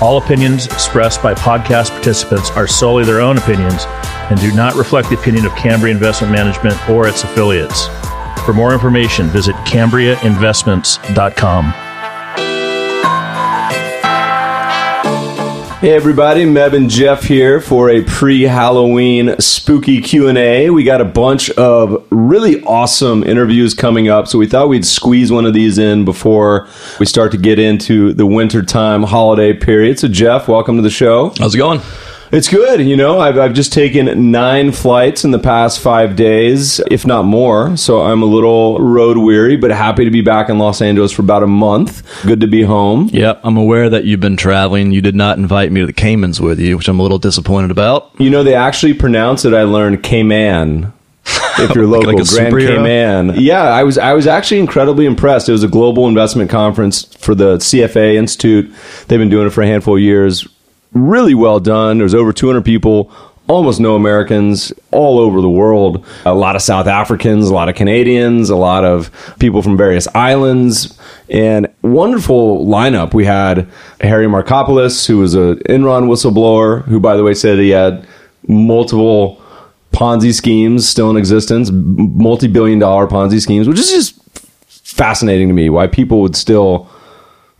All opinions expressed by podcast participants are solely their own opinions and do not reflect the opinion of Cambria Investment Management or its affiliates. For more information, visit CambriaInvestments.com. Hey everybody, Meb and Jeff here for a pre-Halloween spooky Q&A. We got a bunch of really awesome interviews coming up, so we thought we'd squeeze one of these in before we start to get into the wintertime holiday period. So Jeff, welcome to the show. How's it going? It's good. You know, I've, I've just taken nine flights in the past five days, if not more. So I'm a little road weary, but happy to be back in Los Angeles for about a month. Good to be home. Yep, I'm aware that you've been traveling. You did not invite me to the Caymans with you, which I'm a little disappointed about. You know, they actually pronounce it, I learned, Cayman. If you're local, Like a Grand superhero? Cayman. Yeah, I was I was actually incredibly impressed. It was a global investment conference for the CFA Institute. They've been doing it for a handful of years. Really well done. There was over 200 people, almost no Americans, all over the world. A lot of South Africans, a lot of Canadians, a lot of people from various islands, and wonderful lineup. We had Harry Markopolos, who was an Enron whistleblower, who, by the way, said he had multiple Ponzi schemes still in existence, multi billion dollar Ponzi schemes, which is just fascinating to me why people would still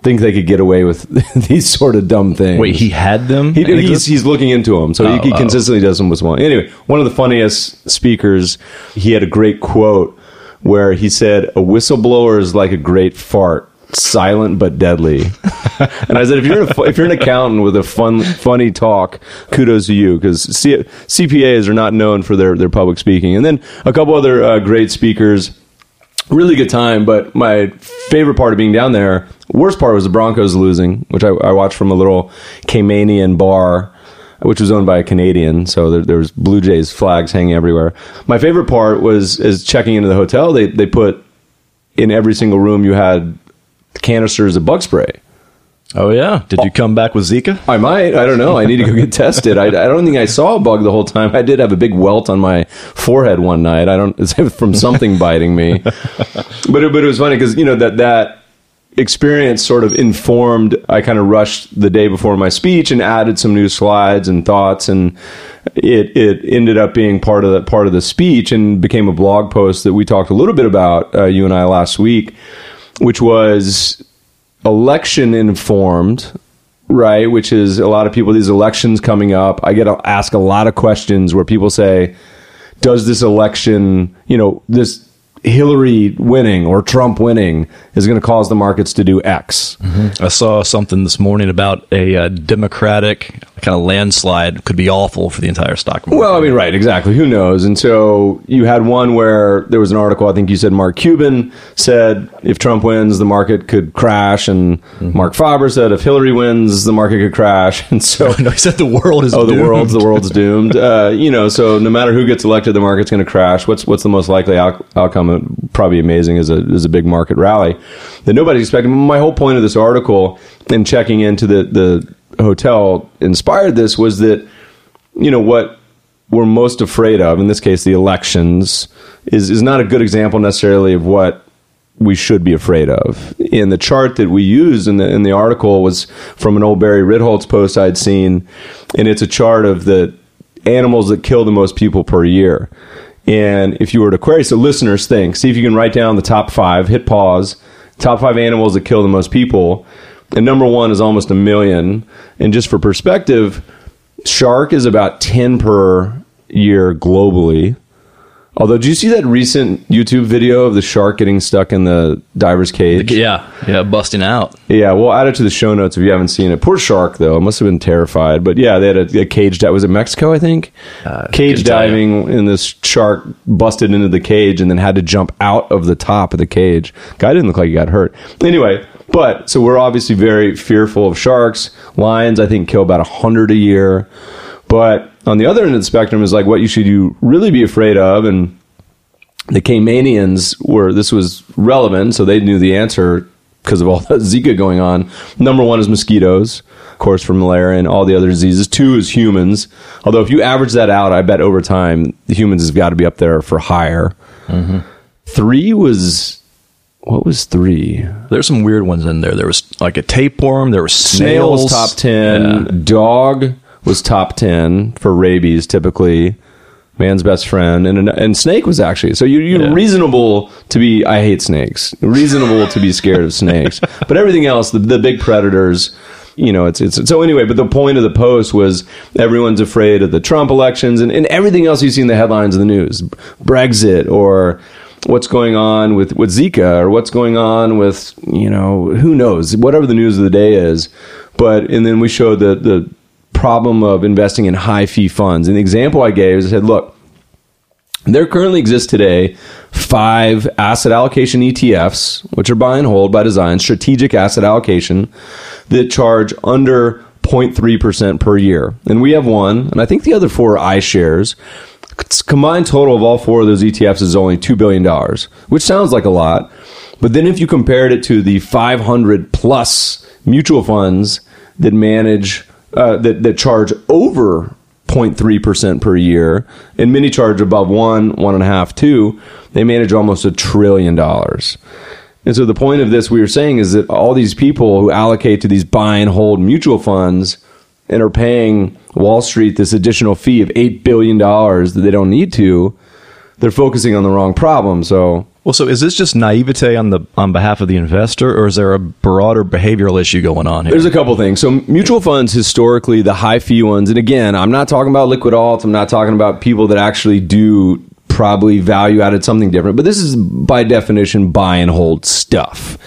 think they could get away with these sort of dumb things. Wait, he had them? He, he's, he's looking into them. So he, he oh. consistently does them with one. Anyway, one of the funniest speakers, he had a great quote where he said, A whistleblower is like a great fart. Silent but deadly, and I said, if you're a, if you're an accountant with a fun, funny talk, kudos to you because C- CPAs are not known for their their public speaking. And then a couple other uh, great speakers really good time. But my favorite part of being down there, worst part was the Broncos losing, which I, I watched from a little Caymanian bar, which was owned by a Canadian. So there, there was Blue Jays flags hanging everywhere. My favorite part was is checking into the hotel. They they put in every single room you had canisters of bug spray. Oh yeah. Did you come back with Zika? I might. I don't know. I need to go get tested. I, I don't think I saw a bug the whole time. I did have a big welt on my forehead one night. I don't. It's from something biting me. But it, but it was funny because you know that that experience sort of informed. I kind of rushed the day before my speech and added some new slides and thoughts, and it it ended up being part of the part of the speech and became a blog post that we talked a little bit about uh, you and I last week, which was election informed right which is a lot of people these elections coming up i get to ask a lot of questions where people say does this election you know this hillary winning or trump winning is going to cause the markets to do x. I saw something this morning about a uh, Democratic kind of landslide could be awful for the entire stock market. Well, I mean, right, exactly. Who knows? And so you had one where there was an article. I think you said Mark Cuban said if Trump wins, the market could crash, and Marc Faber said if Hillary wins, the market could crash. And so, no, he said the world is oh, the world's the world's doomed. Uh, you know, so no matter who gets elected, the market's going to crash. What's what's the most likely out- outcome? Probably amazing is a is a big market rally that nobody's expecting. My whole point of this article and checking into the the hotel inspired this was that you know what we're most afraid of in this case the elections is is not a good example necessarily of what we should be afraid of. In the chart that we used in the in the article was from an old Barry Ritholtz post I'd seen, and it's a chart of the animals that kill the most people per year. And if you were to query, so listeners think, see if you can write down the top five, hit pause, top five animals that kill the most people. And number one is almost a million. And just for perspective, shark is about 10 per year globally. Although, do you see that recent YouTube video of the shark getting stuck in the diver's cage? Yeah, yeah, busting out. Yeah, we'll add it to the show notes if you haven't seen it. Poor shark, though. It must have been terrified. But yeah, they had a, a cage dive. Was it Mexico, I think? Uh, cage couldn't tell you. diving, and this shark busted into the cage and then had to jump out of the top of the cage. Guy didn't look like he got hurt. Anyway, but so we're obviously very fearful of sharks. Lions, I think, kill about 100 a year. But on the other end of the spectrum is like what you should you really be afraid of. And the Caymanians were, this was relevant, so they knew the answer because of all the Zika going on. Number one is mosquitoes, of course, for malaria and all the other diseases. Two is humans. Although if you average that out, I bet over time, the humans has got to be up there for higher. Mm-hmm. Three was, what was three? There's some weird ones in there. There was like a tapeworm. There was Snail snails. top 10. Dog was top 10 for rabies, typically. Man's best friend. And, and snake was actually. So you, you're Yeah. reasonable to be, I hate snakes. Reasonable to be scared of snakes. But everything else, the, the big predators, you know, it's, it's, so anyway, but the point of the post was everyone's afraid of the Trump elections and, and everything else you see in the headlines of the news. Brexit or, what's going on with, with Zika or what's going on with, you know, who knows, whatever the news of the day is. But, and then we showed the, the problem of investing in high fee funds. And the example I gave is I said, look, there currently exists today five asset allocation ETFs, which are buy and hold by design, strategic asset allocation, that charge under 0.3% per year. And we have one, and I think the other four are iShares. Combined total of all four of those ETFs is only $2 billion, which sounds like a lot. But then if you compared it to the 500 plus mutual funds that manage, uh, that, that charge over 0.3% per year, and many charge above one, one and a half, two, they manage almost a trillion dollars. And so the point of this we were saying is that all these people who allocate to these buy and hold mutual funds and are paying Wall Street this additional fee of $8 billion that they don't need to, they're focusing on the wrong problem. So Well, so is this just naivete on the on behalf of the investor, or is there a broader behavioral issue going on here? There's a couple things. So mutual funds historically, the high fee ones, and again, I'm not talking about liquid alts. I'm not talking about people that actually do probably value added something different. But this is by definition buy and hold stuff.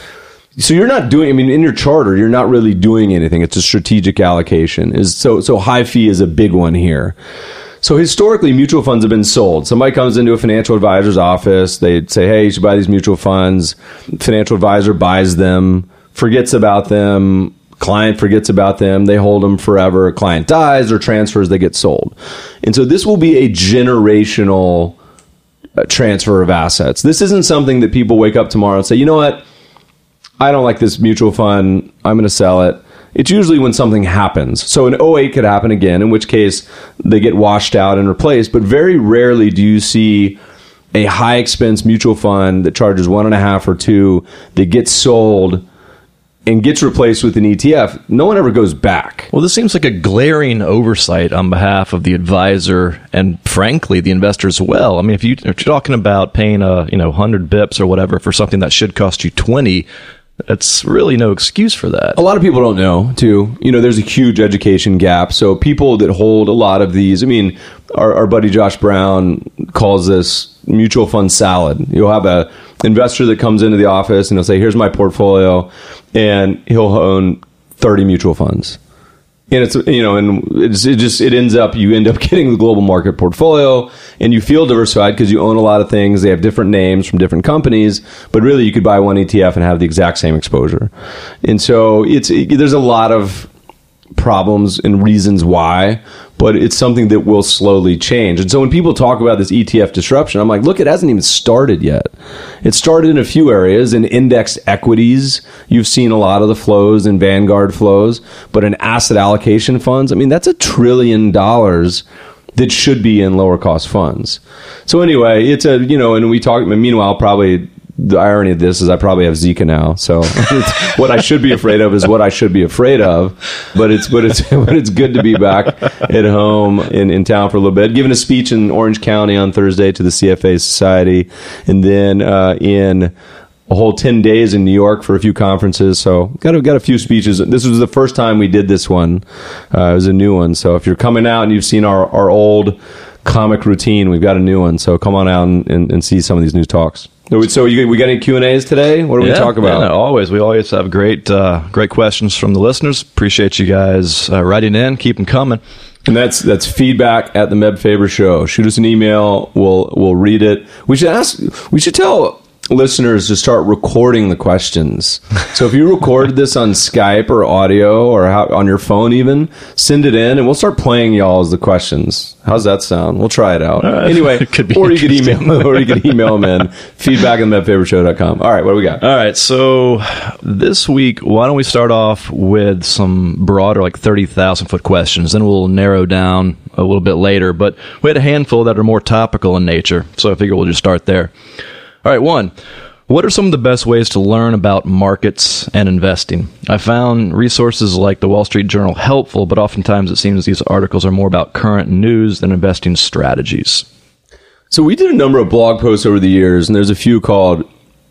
So you're not doing. I mean, in your charter, you're not really doing anything. It's a strategic allocation. Is so so high fee is a big one here. So historically, mutual funds have been sold. Somebody comes into a financial advisor's office. They say, "Hey, you should buy these mutual funds." Financial advisor buys them, forgets about them. Client forgets about them. They hold them forever. Client dies or transfers. They get sold, and so this will be a generational uh, transfer of assets. This isn't something that people wake up tomorrow and say, "You know what? I don't like this mutual fund. I'm going to sell it. It's usually when something happens. So an 08 could happen again, in which case they get washed out and replaced. But very rarely do you see a high expense mutual fund that charges one and a half or two that gets sold and gets replaced with an ETF. No one ever goes back. Well, this seems like a glaring oversight on behalf of the advisor and, frankly, the investor as well. I mean, if, you, you're talking about paying a you know hundred bips or whatever for something that should cost you twenty, that's really no excuse for that. A lot of people don't know, too. You know, there's a huge education gap. So people that hold a lot of these, I mean, our, our buddy Josh Brown calls this mutual fund salad. You'll have a investor that comes into the office and he'll say, "Here's my portfolio," and he'll own 30 mutual funds. And it's you know, and it's, it just it ends up you end up getting the global market portfolio, and you feel diversified because you own a lot of things. They have different names from different companies, but really you could buy one ETF and have the exact same exposure. And so it's it, there's a lot of problems and reasons why, but it's something that will slowly change. And so when people talk about this ETF disruption, I'm like, look, it hasn't even started yet. It started in a few areas in indexed equities. You've seen a lot of the flows in Vanguard flows, but in asset allocation funds, I mean, that's a trillion dollars that should be in lower cost funds. So anyway, it's a, you know, and we talk, meanwhile, probably the irony of this is I probably have Zika now. So what I should be afraid of is what I should be afraid of. But it's but it's but it's good to be back at home in, in town for a little bit. Giving a speech in Orange County on Thursday to the CFA Society, and then uh, in a whole 10 days in New York for a few conferences. So got a, got a few speeches. This was the first time we did this one. Uh, it was a new one. So if you're coming out and you've seen our, our old comic routine. We've got a new one, so come on out and, and, and see some of these new talks. So you, we got any Q and A's today? What do we talk about? Yeah, always, we always have great uh, great questions from the listeners. Appreciate you guys uh, writing in. Keep them coming. And that's that's feedback at the Meb Faber Show. Shoot us an email. We'll we'll read it. We should ask. We should tell listeners to start recording the questions. So if you recorded this on Skype or audio or how, on your phone, even send it in, and we'll start playing y'all as the questions. How's that sound? We'll try it out. Uh, anyway, it could be or you could email or you could email them in feedback at mebfabershow.com. All right, what do we got? All right, so this week, why don't we start off with some broader, like thirty thousand foot questions, then we'll narrow down a little bit later. But we had a handful that are more topical in nature, so I figure we'll just start there. All right, one. What are some of the best ways to learn about markets and investing? I found resources like the Wall Street Journal helpful, but oftentimes it seems these articles are more about current news than investing strategies. So we did a number of blog posts over the years, and there's a few called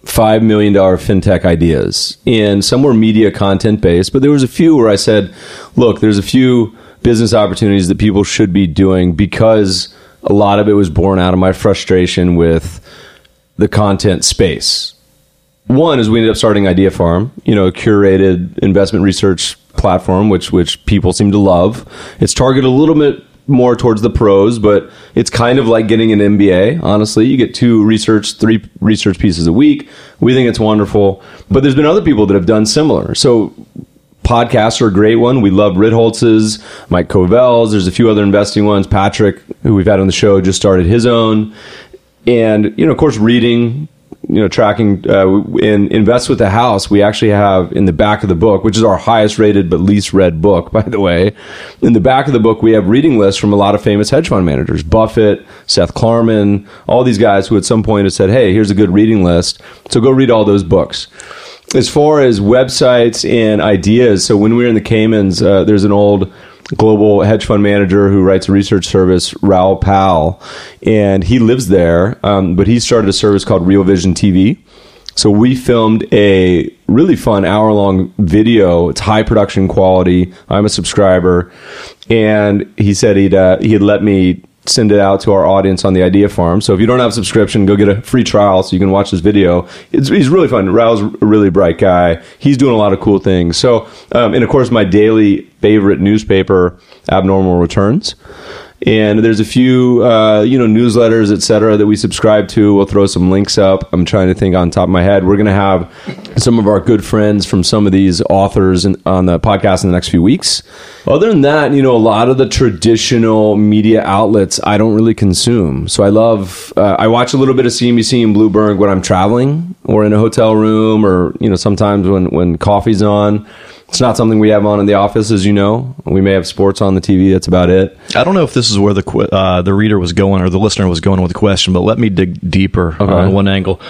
$5 million fintech ideas. And some were media content based, but there was a few where I said, look, there's a few business opportunities that people should be doing because a lot of it was born out of my frustration with the content space. One is we ended up starting Idea Farm, you know, a curated investment research platform, which which people seem to love. It's targeted a little bit more towards the pros, but it's kind of like getting an MBA. Honestly, you get two research, three research pieces a week. We think it's wonderful, but there's been other people that have done similar. So podcasts are a great one. We love Ritholtz's, Mike Covel's. There's a few other investing ones. Patrick, who we've had on the show, just started his own and you know, of course, reading, you know, tracking uh, in Invest with the House, we actually have in the back of the book, which is our highest rated but least read book, by the way. In the back of the book, we have reading lists from a lot of famous hedge fund managers Buffett, Seth Klarman, all these guys who at some point have said, hey, here's a good reading list. So go read all those books. As far as websites and ideas, so when we were in the Caymans, uh, there's an old global hedge fund manager who writes a research service, Raoul Pal, and he lives there. Um, but he started a service called Real Vision TV. So we filmed a really fun hour long video. It's high production quality. I'm a subscriber, and he said he'd uh, he'd let me send it out to our audience on the Idea Farm. So if you don't have a subscription, go get a free trial so you can watch this video. It's, he's really fun. Raoul's a really bright guy. He's doing a lot of cool things. So, um, and of course, my daily favorite newspaper, Abnormal Returns and there's a few uh, you know newsletters etc that we subscribe to. We'll throw some links up. I'm trying to think on top of my head. We're going to have some of our good friends from some of these authors in, on the podcast in the next few weeks. Other than that you know a lot of the traditional media outlets i don't really consume. So i love uh, i watch a little bit of cnbc and bloomberg when i'm traveling or in a hotel room or you know sometimes when when coffee's on it's not something we have on in the office, as you know. We may have sports on the TV. That's about it. I don't know if this is where the uh, the reader was going or the listener was going with the question, but let me dig deeper okay. on one angle.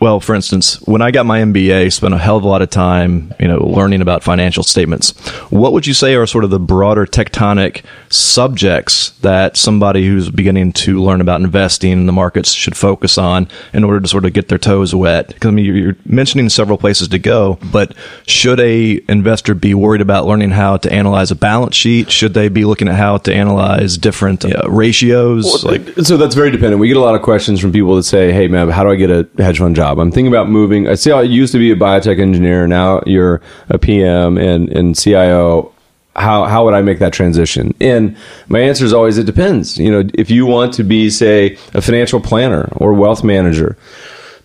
Well, for instance, when I got my MBA, spent a hell of a lot of time, you know, learning about financial statements. What would you say are sort of the broader tectonic subjects that somebody who's beginning to learn about investing in the markets should focus on in order to sort of get their toes wet? Because I mean, you're mentioning several places to go, but should a investor be worried about learning how to analyze a balance sheet? Should they be looking at how to analyze different uh, ratios? Well, like, so that's very dependent. We get a lot of questions from people that say, "Hey, man, how do I get a hedge fund job?" Job. I'm thinking about moving. I see. I used to be a biotech engineer. Now you're a PM and, and CIO. How how would I make that transition? And my answer is always it depends. You know, if you want to be, say, a financial planner or wealth manager,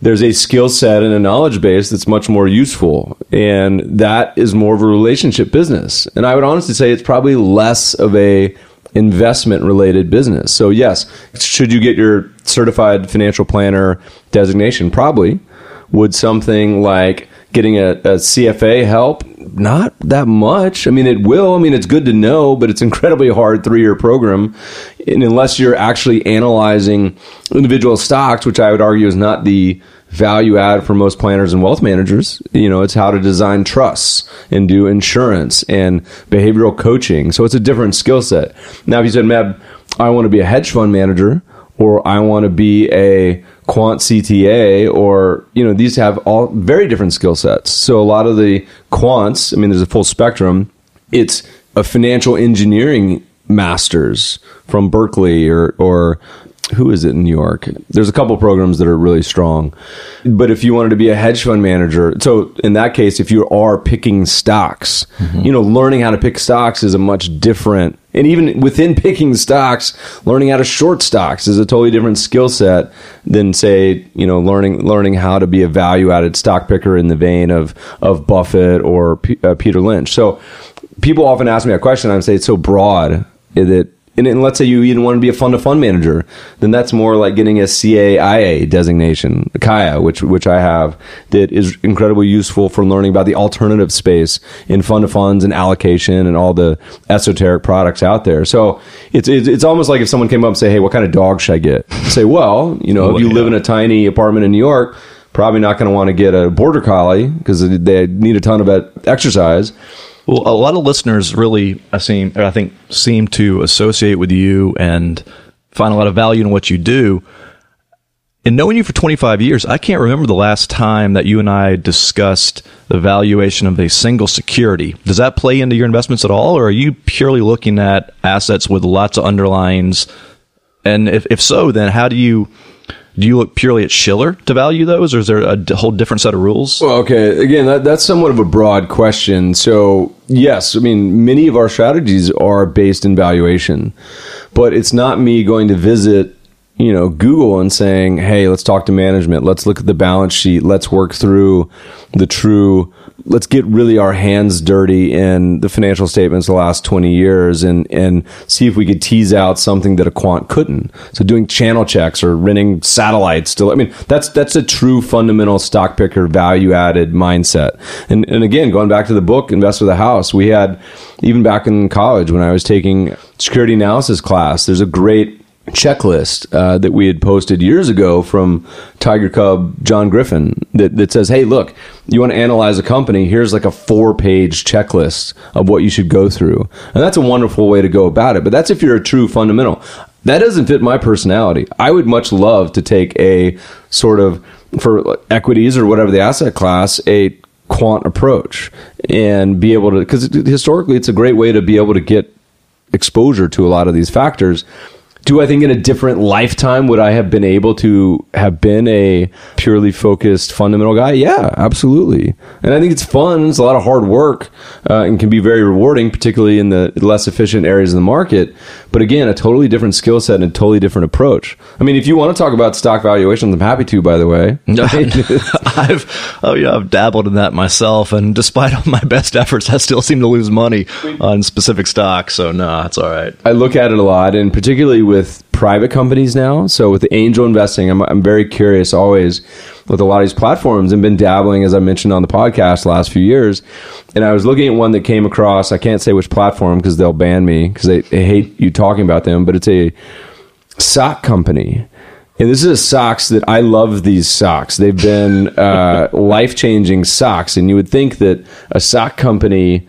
there's a skill set and a knowledge base that's much more useful. And that is more of a relationship business. And I would honestly say it's probably less of a investment related business. So, yes, should you get your certified financial planner designation? Probably. Would something like getting a, a, CFA help? Not that much. I mean, it will. I mean, it's good to know, but it's incredibly hard three year program. And unless you're actually analyzing individual stocks, which I would argue is not the value add for most planners and wealth managers. You know, it's how to design trusts and do insurance and behavioral coaching. So it's a different skill set. Now, if you said, Meb, I want to be a hedge fund manager or I want to be a quant CTA or, you know, these have all very different skill sets. So a lot of the quants, I mean, there's a full spectrum. It's a financial engineering masters from Berkeley or or who is it in New York? There's a couple programs that are really strong. But if you wanted to be a hedge fund manager, so in that case, if you are picking stocks, mm-hmm. you know, learning how to pick stocks is a much different, and even within picking stocks, learning how to short stocks is a totally different skill set than say, you know, learning learning how to be a value added stock picker in the vein of of Buffett or P- uh, Peter Lynch. So people often ask me a question, I say it's so broad that and, and, let's say you even want to be a fund to fund manager, then that's more like getting a CAIA designation, CAIA, which which I have, that is incredibly useful for learning about the alternative space in fund to funds and allocation and all the esoteric products out there. So it's it's, it's almost like if someone came up and say, "Hey, what kind of dog should I get?" say, "Well, you know, if you live in a tiny apartment in New York." Probably not going to want to get a border collie because they need a ton of exercise well, a lot of listeners really, I seem, I think, seem to associate with you and find a lot of value in what you do. And knowing you for 25 years, I can't remember the last time that you and I discussed the valuation of a single security. Does that play into your investments at all, or are you purely looking at assets with lots of underlines? And if, if so, then how do you do you look purely at Shiller to value those, or is there a whole different set of rules? Well, okay. Again, that, that's somewhat of a broad question. So, yes, I mean, many of our strategies are based in valuation, but it's not me going to visit, you know, Google and saying, "Hey, let's talk to management. Let's look at the balance sheet. Let's work through the true." Let's get really our hands dirty in the financial statements the last 20 years and, and see if we could tease out something that a quant couldn't. So doing channel checks or renting satellites still, I mean, that's, that's a true fundamental stock picker value added mindset. And, and again, going back to the book, Invest with a House, we had, even back in college when I was taking security analysis class, there's a great checklist uh, that we had posted years ago from Tiger Cub John Griffin that, that says, hey, look, you want to analyze a company, here's like a four page checklist of what you should go through. And that's a wonderful way to go about it. But that's if you're a true fundamental. That doesn't fit my personality. I would much love to take a sort of, for equities or whatever the asset class, a quant approach and be able to, because historically it's a great way to be able to get exposure to a lot of these factors do I think in a different lifetime would I have been able to have been a purely focused fundamental guy? Yeah, absolutely. And I think it's fun. It's a lot of hard work uh, and can be very rewarding, particularly in the less efficient areas of the market. But again, a totally different skill set and a totally different approach. I mean, if you want to talk about stock valuations, I'm happy to. By the way, I've oh yeah, I've dabbled in that myself, and despite all my best efforts, I still seem to lose money on specific stocks. So no, nah, it's all right. I look at it a lot, and particularly with with private companies now. So with the angel investing, I'm, I'm very curious always with a lot of these platforms and been dabbling, as I mentioned on the podcast the last few years. And I was looking at one that came across, I can't say which platform because they'll ban me because they, they hate you talking about them, but it's a sock company. And this is a socks that I love these socks. They've been uh, life changing socks. And you would think that a sock company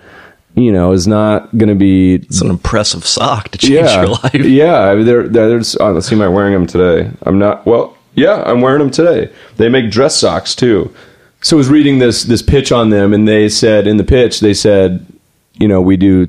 you know, is not going to be. It's an impressive sock to change yeah, your life. Yeah, I mean, they're, they're just, oh, let's see, am I wearing them today? I'm not. Well, yeah, I'm wearing them today. They make dress socks too. So I was reading this this pitch on them, and they said in the pitch they said, you know, we do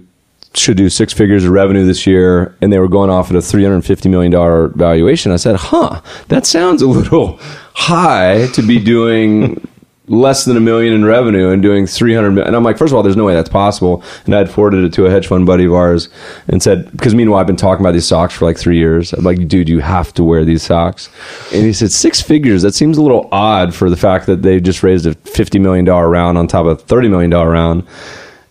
should do six figures of revenue this year, and they were going off at a three hundred fifty million dollar valuation. I said, huh, that sounds a little high to be doing less than a million in revenue and doing 300 million. And I'm like, first of all, there's no way that's possible. And I had forwarded it to a hedge fund buddy of ours and said, because meanwhile, I've been talking about these socks for like three years. I'm like, dude, you have to wear these socks. And he said, six figures. That seems a little odd for the fact that they just raised a $50 million round on top of a $30 million round.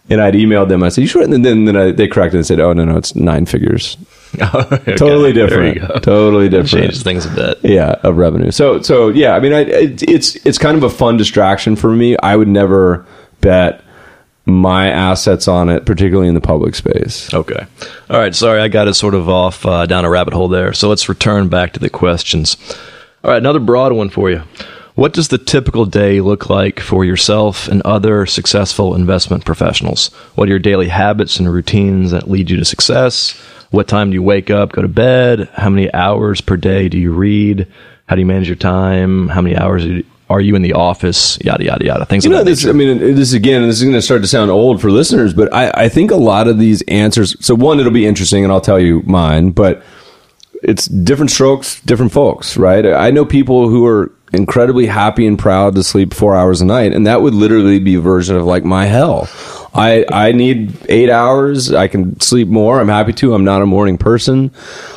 And I'd emailed them. I said, "You sure?" And then, then I, they corrected and said, "Oh no, no, it's nine figures." okay. Totally different. Totally different. Changes things a bit. Yeah, of revenue. So, so yeah. I mean, I, it, it's it's kind of a fun distraction for me. I would never bet my assets on it, particularly in the public space. Okay. All right. Sorry, I got it sort of off uh, down a rabbit hole there. So let's return back to the questions. All right, another broad one for you. What does the typical day look like for yourself and other successful investment professionals? What are your daily habits and routines that lead you to success? What time do you wake up, go to bed? How many hours per day do you read? How do you manage your time? How many hours Are you in the office? Yada yada yada. Things You know, this, nature. I mean, this again, this is going to start to sound old for listeners, but I, I think a lot of these answers. So one, it'll be interesting, and I'll tell you mine. But it's different strokes, different folks, right? I know people who are incredibly happy and proud to sleep four hours a night, and that would literally be a version of like my hell. I I need eight hours. I can sleep more. I'm happy to. I'm not a morning person.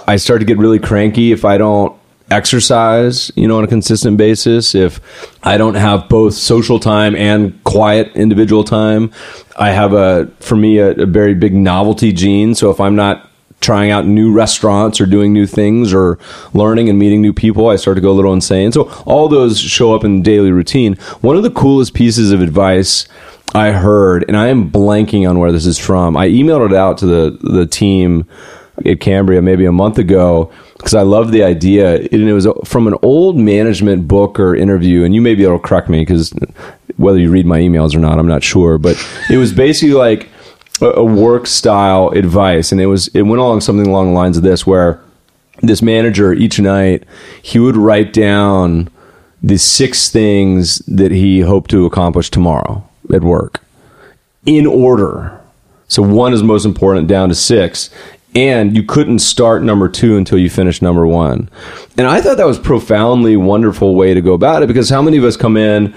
I start to get really cranky if I don't exercise, you know, on a consistent basis. If I don't have both social time and quiet individual time, I have a for me a, a very big novelty gene. So if I'm not trying out new restaurants or doing new things or learning and meeting new people, I start to go a little insane. So all those show up in daily routine. One of the coolest pieces of advice I heard, and I am blanking on where this is from. I emailed it out to the the team at Cambria maybe a month ago because I love the idea. And it was from an old management book or interview, and you may be able to correct me because whether you read my emails or not, I'm not sure. But it was basically like a, a work style advice, and it was it went along something along the lines of this, where this manager each night he would write down the six things that he hoped to accomplish tomorrow at work in order. So one is most important down to six. And you couldn't start number two until you finished number one. And I thought that was profoundly wonderful way to go about it because how many of us come in,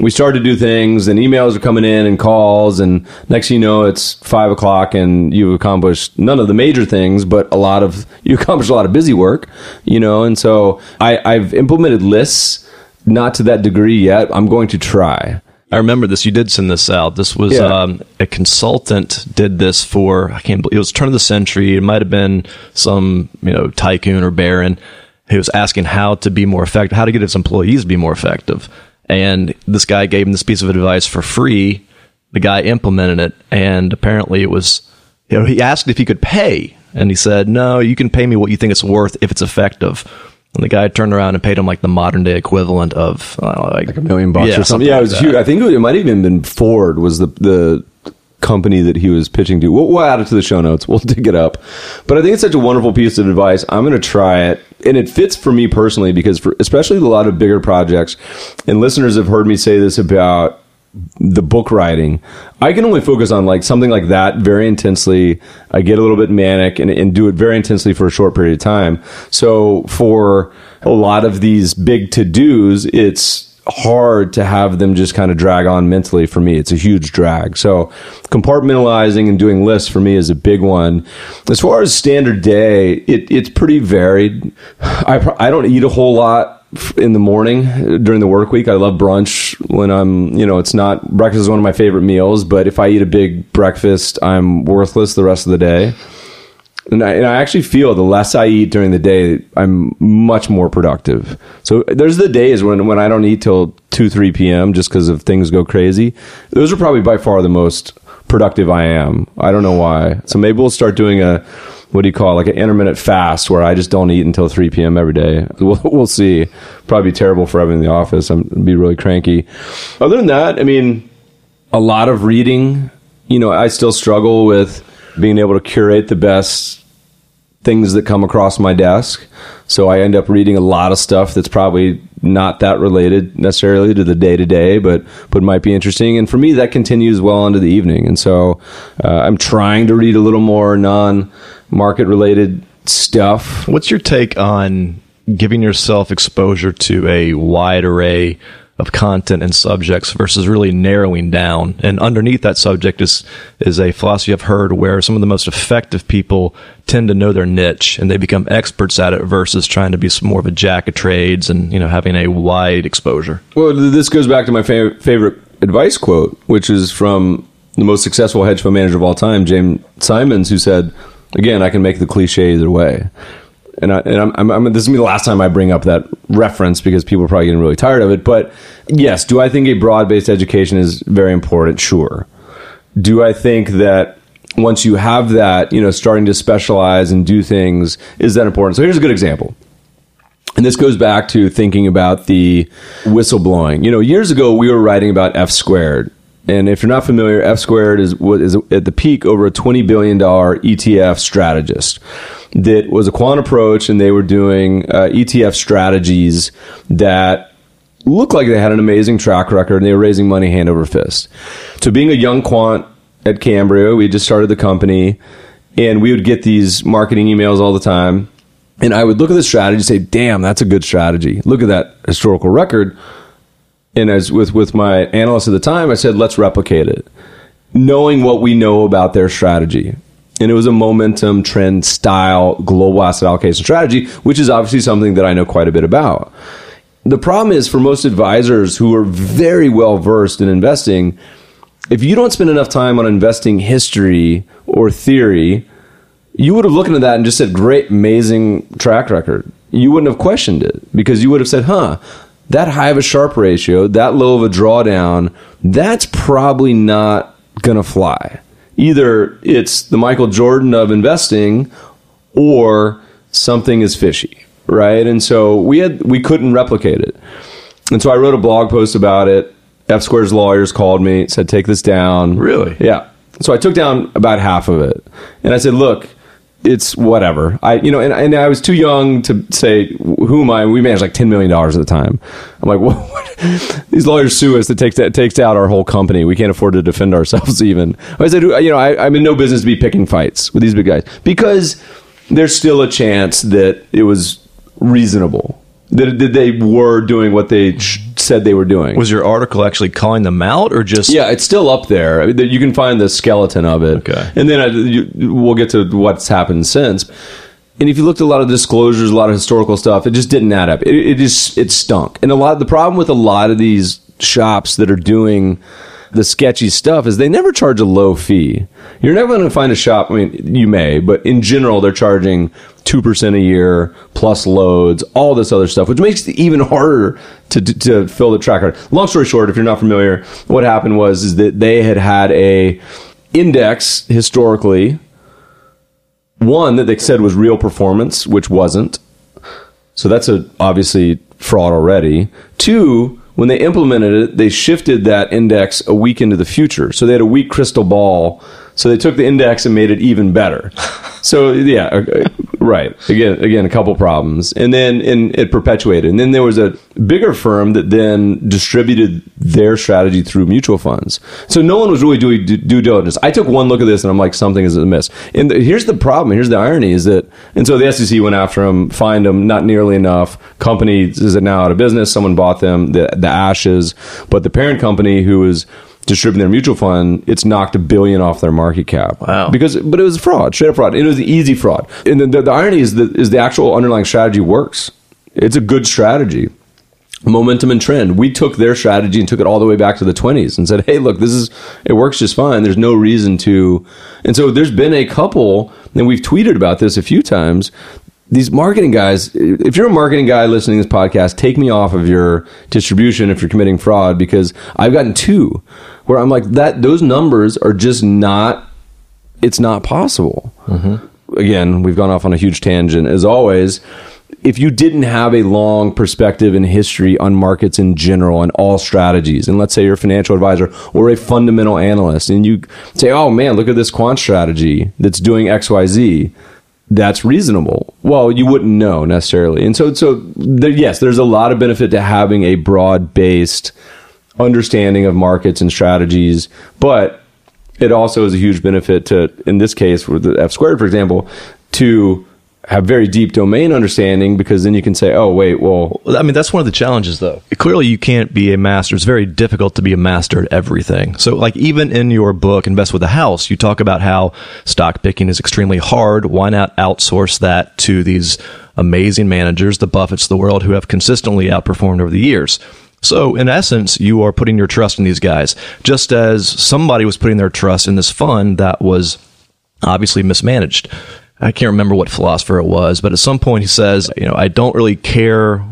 we start to do things and emails are coming in and calls and next you know it's five o'clock and you've accomplished none of the major things but a lot of you accomplished a lot of busy work you know and so I, i've implemented lists not to that degree yet i'm going to try I remember this. You did send this out. This was Yeah. um, a consultant did this for I can't believe it was turn of the century. It might have been some you know tycoon or baron who was asking how to be more effective, how to get his employees to be more effective. And this guy gave him this piece of advice for free. The guy implemented it, and apparently it was you know he asked if he could pay, and he said no, you can pay me what you think it's worth if it's effective. And the guy turned around and paid him like the modern day equivalent of uh, like, a million bucks Yeah, or something. Yeah, it was like huge. I think it might have even been Ford was the the company that he was pitching to. We'll, we'll add it to the show notes. We'll dig it up. But I think it's such a wonderful piece of advice. I'm going to try it, and it fits for me personally because for especially a lot of bigger projects, and listeners have heard me say this about the book writing i can only focus on like something like that very intensely. I get a little bit manic and, and do it very intensely for a short period of time. So for a lot of these big to-dos it's hard to have them just kind of drag on mentally for me. It's a huge drag. So compartmentalizing and doing lists for me is a big one. As far as standard day it, it's pretty varied. I, I don't eat a whole lot in the morning uh, during the work week. I love brunch when I'm, you know, it's not breakfast is one of my favorite meals, but if I eat a big breakfast, I'm worthless the rest of the day. And I, and I actually feel the less I eat during the day, I'm much more productive. So there's the days when, when I don't eat till 2, 3 p.m. just because of things go crazy. Those are probably by far the most productive I am. I don't know why. So maybe we'll start doing a, what do you call it, like an intermittent fast where I just don't eat until 3 p.m. every day. We'll, we'll see. Probably terrible for in the office. I'm be really cranky. Other than that, I mean, a lot of reading. You know, I still struggle with being able to curate the best things that come across my desk. So I end up reading a lot of stuff that's probably not that related necessarily to the day to day, but but might be interesting. And for me, that continues well into the evening. And so uh, I'm trying to read a little more non market related stuff. What's your take on giving yourself exposure to a wide array of content and subjects versus really narrowing down? And underneath that subject is is a philosophy I've heard where some of the most effective people tend to know their niche and they become experts at it versus trying to be more of a jack of trades and you know having a wide exposure. Well, this goes back to my fav- favorite advice quote, which is from the most successful hedge fund manager of all time, James Simons, who said, "Again, I can make the cliche either way." And, I, and I'm, I'm, I'm, this is the last time I bring up that reference because people are probably getting really tired of it. But yes, do I think a broad-based education is very important? Sure. Do I think that once you have that, you know, starting to specialize and do things is that important? So here's a good example. And this goes back to thinking about the whistleblowing. You know, years ago we were writing about F squared. And if you're not familiar, F squared is at the peak over a $20 billion ETF strategist that was a quant approach and they were doing uh, ETF strategies that looked like they had an amazing track record and they were raising money hand over fist. So being a young quant at Cambria, we just started the company and we would get these marketing emails all the time. And I would look at the strategy and say, damn, that's a good strategy. Look at that historical record. And as with, with my analyst at the time, I said, let's replicate it. Knowing what we know about their strategy. And it was a momentum, trend, style, global asset allocation strategy, which is obviously something that I know quite a bit about. The problem is for most advisors who are very well versed in investing, if you don't spend enough time on investing history or theory, you would have looked into that and just said, great, amazing track record. You wouldn't have questioned it because you would have said, huh, that high of a Sharpe ratio, that low of a drawdown, that's probably not going to fly. Either it's the Michael Jordan of investing or something is fishy, right? And so we had we couldn't replicate it. And so I wrote a blog post about it. F Square's lawyers called me, said take this down. Really? Yeah. So I took down about half of it. And I said, look, it's whatever. I, you know, and, and I was too young to say, who am I? We managed like $10 million at the time. I'm like, what? These lawyers sue us. It takes, it takes out our whole company. We can't afford to defend ourselves even. I said, you know, I, I'm in no business to be picking fights with these big guys because there's still a chance that it was reasonable. That, that they were doing what they sh- said they were doing. Was your article actually calling them out, or just Yeah, it's still up there. I mean, You can find the skeleton of it. Okay. And then I, you, we'll get to what's happened since. And if you looked at a lot of disclosures, a lot of historical stuff, it just didn't add up. It, it just it stunk. And a lot the problem with a lot of these shops that are doing the sketchy stuff is they never charge a low fee. You're never going to find a shop. I mean, you may, but in general, they're charging two percent a year plus loads, all this other stuff, which makes it even harder to, to, to fill the track record. Long story short, if you're not familiar, what happened was is that they had had a index historically, one that they said was real performance, which wasn't. So that's a obviously fraud already. Two, when they implemented it, they shifted that index a week into the future. So they had a weak crystal ball. So they took the index and made it even better. So yeah, uh, right. Again, again, a couple problems, and then and it perpetuated. And then there was a bigger firm that then distributed their strategy through mutual funds. So no one was really doing due diligence. I took one look at this and I'm like, something is amiss. And the, here's the problem. Here's the irony: is that and so the SEC went after them, fined them, not nearly enough. Company is it now out of business. Someone bought them, the the ashes, but the parent company who was distributing their mutual fund, it's knocked a billion off their market cap. Wow. Because, but it was fraud, straight up fraud. It was easy fraud. And the, the, the irony is that is the actual underlying strategy works. It's a good strategy. Momentum and trend. We took their strategy and took it all the way back to the 20s and said, hey, look, this is, it works just fine. There's no reason to. And so there's been a couple, and we've tweeted about this a few times. These marketing guys, if you're a marketing guy listening to this podcast, take me off of your distribution if you're committing fraud because I've gotten two where I'm like, that, those numbers are just not, it's not possible. Mm-hmm. Again, we've gone off on a huge tangent as always if you didn't have a long perspective in history on markets in general and all strategies, and let's say you're a financial advisor or a fundamental analyst, and you say, oh man, look at this quant strategy that's doing XYZ, that's reasonable. Well, you wouldn't know necessarily. And so, so there, yes, there's a lot of benefit to having a broad based understanding of markets and strategies, but it also is a huge benefit to, in this case, with the F squared, for example, to have very deep domain understanding because then you can say, oh, wait, well, I mean, that's one of the challenges, though. Clearly, you can't be a master. It's very difficult to be a master at everything. So, like, even in your book, Invest with the House, you talk about how stock picking is extremely hard. Why not outsource that to these amazing managers, the Buffetts of the world, who have consistently outperformed over the years? So, in essence, you are putting your trust in these guys, just as somebody was putting their trust in this fund that was obviously mismanaged. I can't remember what philosopher it was, but at some point he says, you know, I don't really care.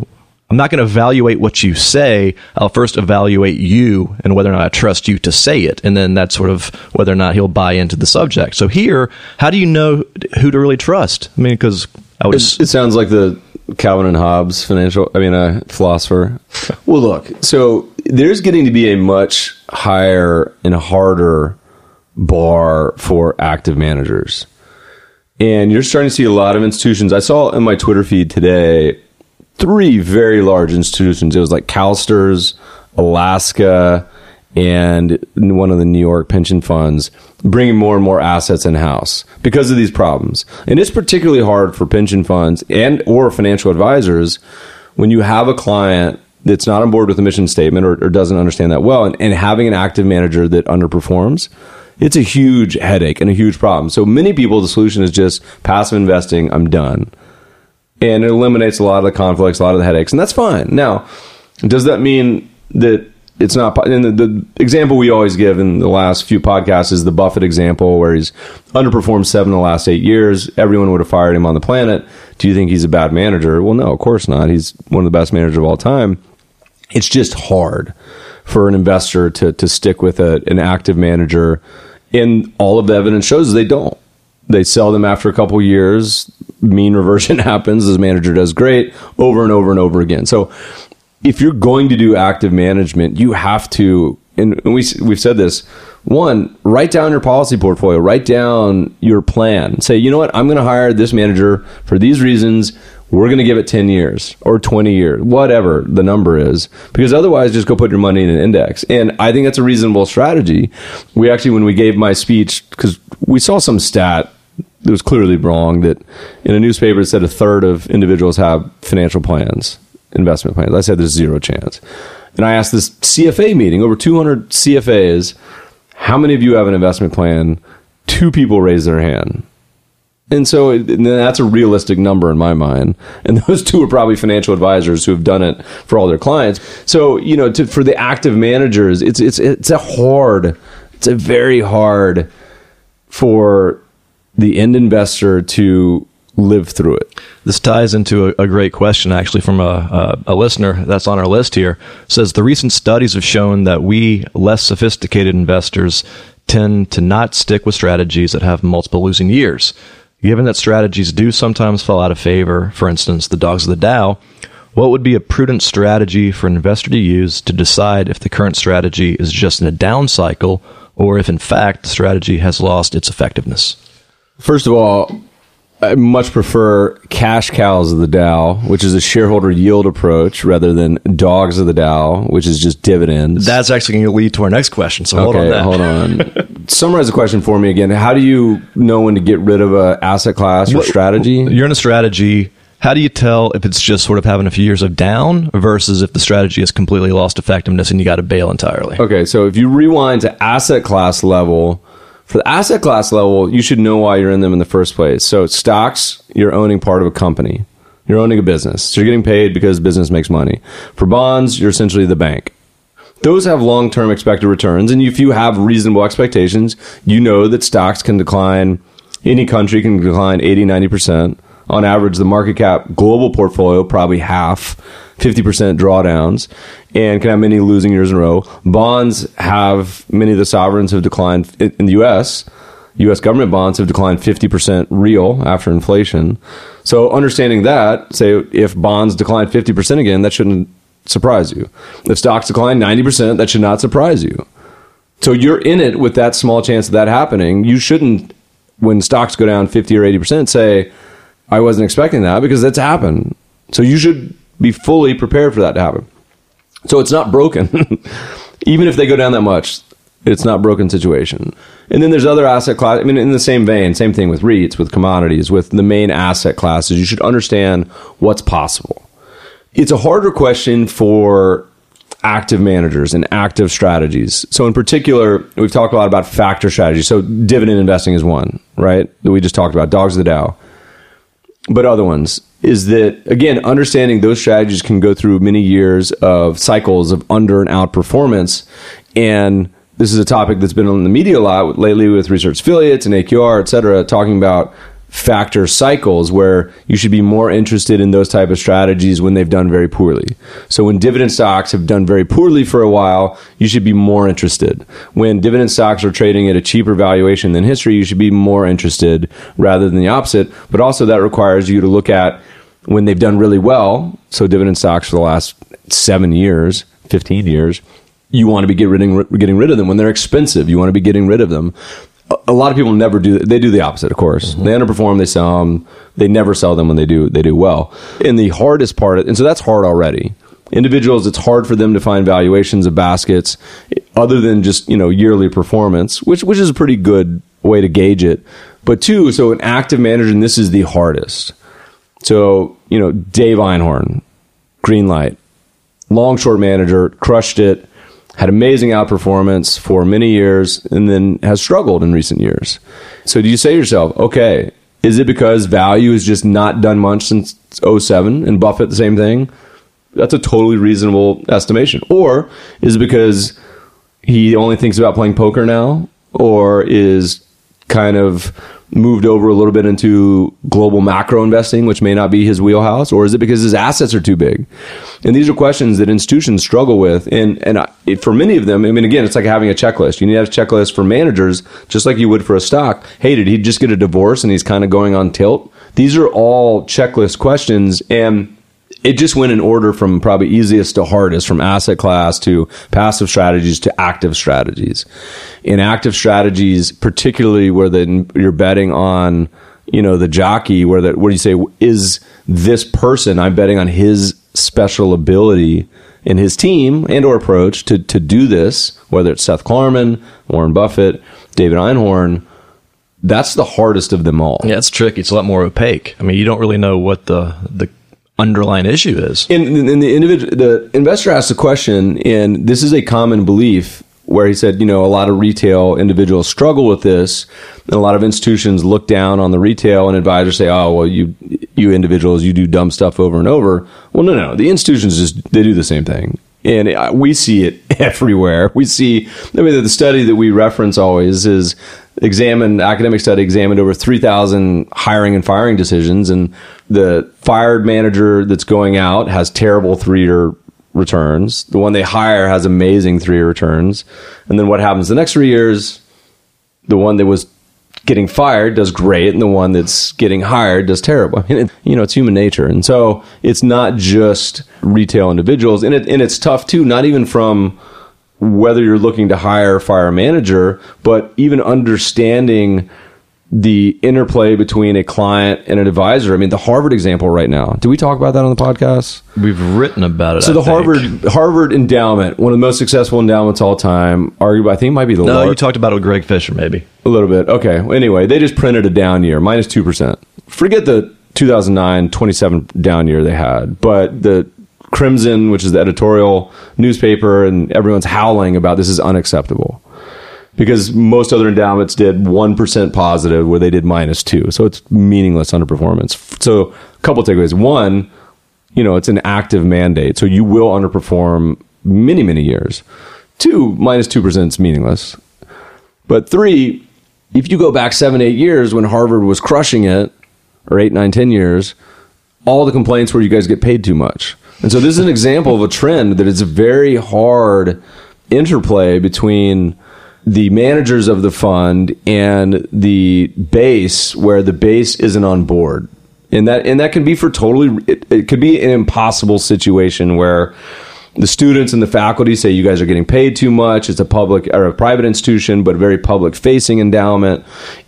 I'm not going to evaluate what you say. I'll first evaluate you and whether or not I trust you to say it. And then that's sort of whether or not he'll buy into the subject. So here, how do you know who to really trust? I mean, because I would. it, it sounds like the Calvin and Hobbes financial, I mean, a philosopher. well, look, so there's getting to be a much higher and harder bar for active managers. And you're starting to see a lot of institutions. I saw in my Twitter feed today three very large institutions. It was like CalSTRS, Alaska, and one of the New York pension funds bringing more and more assets in house because of these problems. And it's particularly hard for pension funds and or financial advisors when you have a client that's not on board with the mission statement or, or doesn't understand that well and, and having an active manager that underperforms it's a huge headache and a huge problem. So many people, the solution is just passive investing. I'm done. And it eliminates a lot of the conflicts, a lot of the headaches. And that's fine. Now, does that mean that it's not? And the, the example we always give in the last few podcasts is the Buffett example where he's underperformed seven of the last eight years. Everyone would have fired him on the planet. Do you think he's a bad manager? Well, no, of course not. He's one of the best managers of all time. It's just hard for an investor to, to stick with a, an active manager and all of the evidence shows they don't. They sell them after a couple years. Mean reversion happens. This manager does great over and over and over again. So, if you're going to do active management, you have to. And we we've said this. One, write down your policy portfolio. Write down your plan. Say, you know what? I'm going to hire this manager for these reasons we're going to give it 10 years or 20 years, whatever the number is, because otherwise just go put your money in an index. And I think that's a reasonable strategy. We actually, when we gave my speech, because we saw some stat that was clearly wrong that in a newspaper it said a third of individuals have financial plans, investment plans. I said there's zero chance. And I asked this CFA meeting, over 200 CFAs, how many of you have an investment plan? Two people raised their hand. And so and that's a realistic number in my mind. And those two are probably financial advisors who have done it for all their clients. So, you know, to, for the active managers, it's, it's, it's a hard, it's a very hard for the end investor to live through it. This ties into a, a great question, actually, from a, a, a, listener that's on our list here. It says the recent studies have shown that we less sophisticated investors tend to not stick with strategies that have multiple losing years. Given that strategies do sometimes fall out of favor, for instance, the dogs of the Dow, what would be a prudent strategy for an investor to use to decide if the current strategy is just in a down cycle or if in fact the strategy has lost its effectiveness? First of all, I much prefer cash cows of the Dow, which is a shareholder yield approach, rather than dogs of the Dow, which is just dividends. That's actually going to lead to our next question. So hold okay, on. Hold on. Summarize the question for me again. How do you know when to get rid of a asset class or strategy? You're in a strategy. How do you tell if it's just sort of having a few years of down versus if the strategy has completely lost effectiveness and you got to bail entirely? Okay, so if you rewind to asset class level for the asset class level, you should know why you're in them in the first place. So stocks, you're owning part of a company. You're owning a business. So you're getting paid because business makes money. For bonds, you're essentially the bank. Those have long term expected returns. And if you have reasonable expectations, you know that stocks can decline, any country can decline 80, 90%. On average, the market cap global portfolio, probably half, 50% drawdowns and can have many losing years in a row. Bonds have many of the sovereigns have declined in the U.S. U.S. government bonds have declined 50% real after inflation. So understanding that, say if bonds decline 50% again, that shouldn't surprise you. If stocks decline 90%, that should not surprise you. So you're in it with that small chance of that happening. You shouldn't, when stocks go down 50 or 80%, say, I wasn't expecting that because that's happened. So you should be fully prepared for that to happen. So it's not broken. Even if they go down that much, it's not broken situation. And then there's other asset class. I mean, in the same vein, same thing with REITs, with commodities, with the main asset classes. You should understand what's possible. It's a harder question for active managers and active strategies. So in particular, we've talked a lot about factor strategies. So dividend investing is one, right? That we just talked about, dogs of the Dow. But other ones, is that again understanding those strategies can go through many years of cycles of under and out performance. And this is a topic that's been on the media a lot lately with research affiliates and AQR et cetera talking about factor cycles where you should be more interested in those type of strategies when they've done very poorly. So when dividend stocks have done very poorly for a while, you should be more interested. When dividend stocks are trading at a cheaper valuation than history, you should be more interested rather than the opposite. But also that requires you to look at when they've done really well, so dividend stocks for the last 7 years, 15 years, you want to be getting rid of them when they're expensive. You want to be getting rid of them a- lot of people never do. They do the opposite, of course. Mm-hmm. They underperform. They sell them. They never sell them when they do. They do well. And the hardest part, and so that's hard already. Individuals, it's hard for them to find valuations of baskets other than just you know yearly performance, which which is a pretty good way to gauge it. But two, so an active manager, and this is the hardest. So you know, Dave Einhorn, Greenlight, long short manager, crushed it, had amazing outperformance for many years, and then has struggled in recent years. So do you say to yourself, okay, is it because value has just not done much since 07 and Buffett the same thing? That's a totally reasonable estimation. Or is it because he only thinks about playing poker now? Or is kind of moved over a little bit into global macro investing, which may not be his wheelhouse, or is it because his assets are too big? And these are questions that institutions struggle with. And and I, for many of them, I mean, again, it's like having a checklist. You need to have a checklist for managers, just like you would for a stock. Hey, did he just get a divorce and he's kind of going on tilt? These are all checklist questions, and it just went in order from probably easiest to hardest, from asset class to passive strategies to active strategies. In active strategies, particularly where the, you're betting on, you know, the jockey, where that where you say is this person, I'm betting on his special ability in his team and or approach to to do this, whether it's Seth Klarman, Warren Buffett, David Einhorn. That's the hardest of them all. Yeah, it's tricky. It's a lot more opaque. I mean, you don't really know what the the underlying issue is. And, the individual, the investor asked a question, and this is a common belief where he said, you know, a lot of retail individuals struggle with this, and a lot of institutions look down on the retail, and advisors say, oh, well, you you individuals, you do dumb stuff over and over. Well, no, no, the institutions just they do the same thing. And uh, we see it everywhere. We see, I mean, the study that we reference always is examined, academic study examined over 3,000 hiring and firing decisions. And the fired manager that's going out has terrible three year returns. The one they hire has amazing three year returns. And then what happens the next three years? The one that was getting fired does great, and the one that's getting hired does terrible. I mean, it, you know, it's human nature, and so it's not just retail individuals, and it and it's tough too. Not even from whether you're looking to hire or fire a manager, but even understanding the interplay between a client and an advisor. I mean, the Harvard example right now. Did we talk about that on the podcast? We've written about it. So I the think. Harvard Harvard endowment, one of the most successful endowments all time, arguably I think it might be the No, you talked about it with Greg Fisher, maybe. a little bit. Okay. Anyway, they just printed a down year, minus 2%. Forget the 2009 27 down year they had, but the Crimson, which is the editorial newspaper, and everyone's howling about this is unacceptable because most other endowments did 1% positive where they did minus 2. So it's meaningless underperformance. So a couple takeaways. One, you know, it's an active mandate. So you will underperform many, many years. Two, minus 2% is meaningless. But three, if you go back seven, eight years when Harvard was crushing it, or eight, nine, ten years, all the complaints were you guys get paid too much. And so this is an example of a trend that it's a very hard interplay between the managers of the fund and the base where the base isn't on board. And that and that can be for totally it, it could be an impossible situation where the students and the faculty say you guys are getting paid too much. It's a public or a private institution, but a very public facing endowment.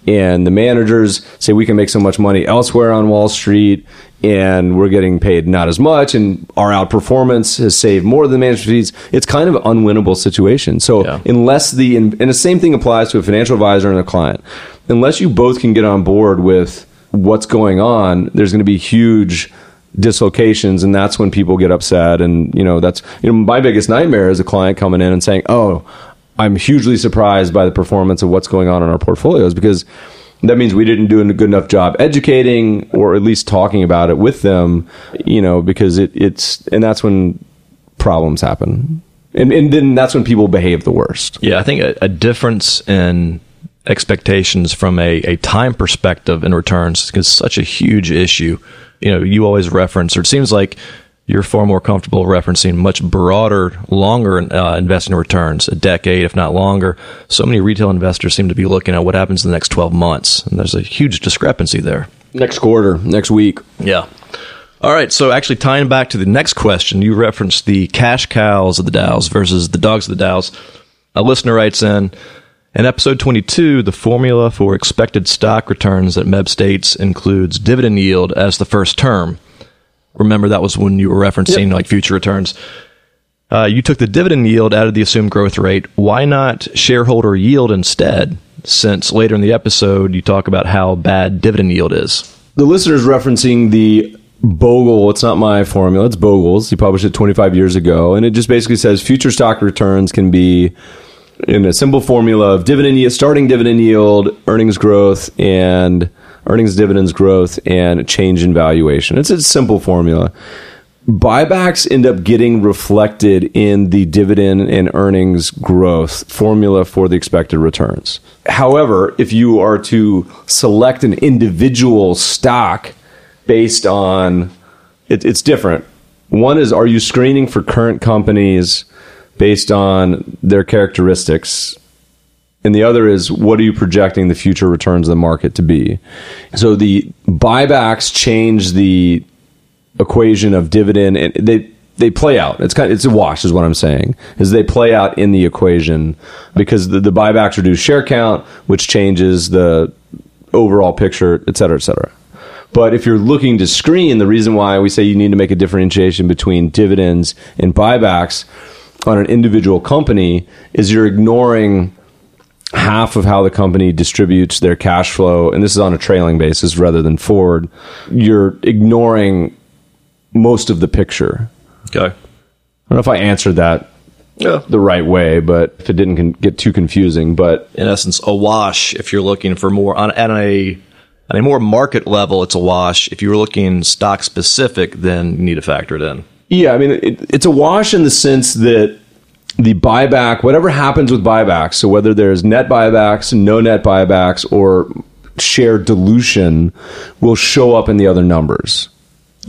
And the managers say we can make so much money elsewhere on Wall Street and we're getting paid not as much and our outperformance has saved more than the management fees. It's kind of an unwinnable situation. So Yeah. unless the and the same thing applies to a financial advisor and a client. Unless you both can get on board with what's going on, there's going to be huge dislocations and that's when people get upset and you know that's you know my biggest nightmare is a client coming in and saying oh i'm hugely surprised by the performance of what's going on in our portfolios because that means we didn't do a good enough job educating or at least talking about it with them you know because it, it's and that's when problems happen and, and then that's when people behave the worst Yeah, I think a, a difference in expectations from a, a time perspective in returns is such a huge issue. You know, you always reference, or it seems like you're far more comfortable referencing much broader, longer uh, investing returns, a decade, if not longer. So many retail investors seem to be looking at what happens in the next 12 months, and there's a huge discrepancy there. next quarter next week Yeah. All right. So actually tying back to the next question, you referenced the cash cows of the Dows versus the dogs of the Dows. A listener writes in, In episode 22, the formula for expected stock returns at MEB states includes dividend yield as the first term. Remember, that was when you were referencing yep. like future returns. Uh, you took the dividend yield out of the assumed growth rate. Why not shareholder yield instead? Since later in the episode, you talk about how bad dividend yield is. The listener's referencing the Bogle, it's not my formula, it's Bogle's. He published it 25 years ago. And it just basically says future stock returns can be in a simple formula of dividend yield, starting dividend yield, earnings growth, and earnings dividends growth, and change in valuation. It's a simple formula. Buybacks end up getting reflected in the dividend and earnings growth formula for the expected returns. However, if you are to select an individual stock based on, it, it's different. One is, are you screening for current companies based on their characteristics? And the other is, what are you projecting the future returns of the market to be? So the buybacks change the equation of dividend, and they they play out. It's kind of, it's a wash, is what I'm saying. Is they play out in the equation because the, the buybacks reduce share count, which changes the overall picture, et cetera, et cetera. But if you're looking to screen, the reason why we say you need to make a differentiation between dividends and buybacks on an individual company is you're ignoring half of how the company distributes their cash flow, and this is on a trailing basis rather than forward. You're ignoring most of the picture. Okay. I don't know if I answered that yeah. the right way, but if it didn't get too confusing, but in essence, a wash if you're looking for more on at a at a more market level, it's a wash. If you're looking stock specific, then you need to factor it in. Yeah, I mean, it, it's a wash in the sense that the buyback, whatever happens with buybacks, so whether there's net buybacks, no net buybacks, or share dilution, will show up in the other numbers.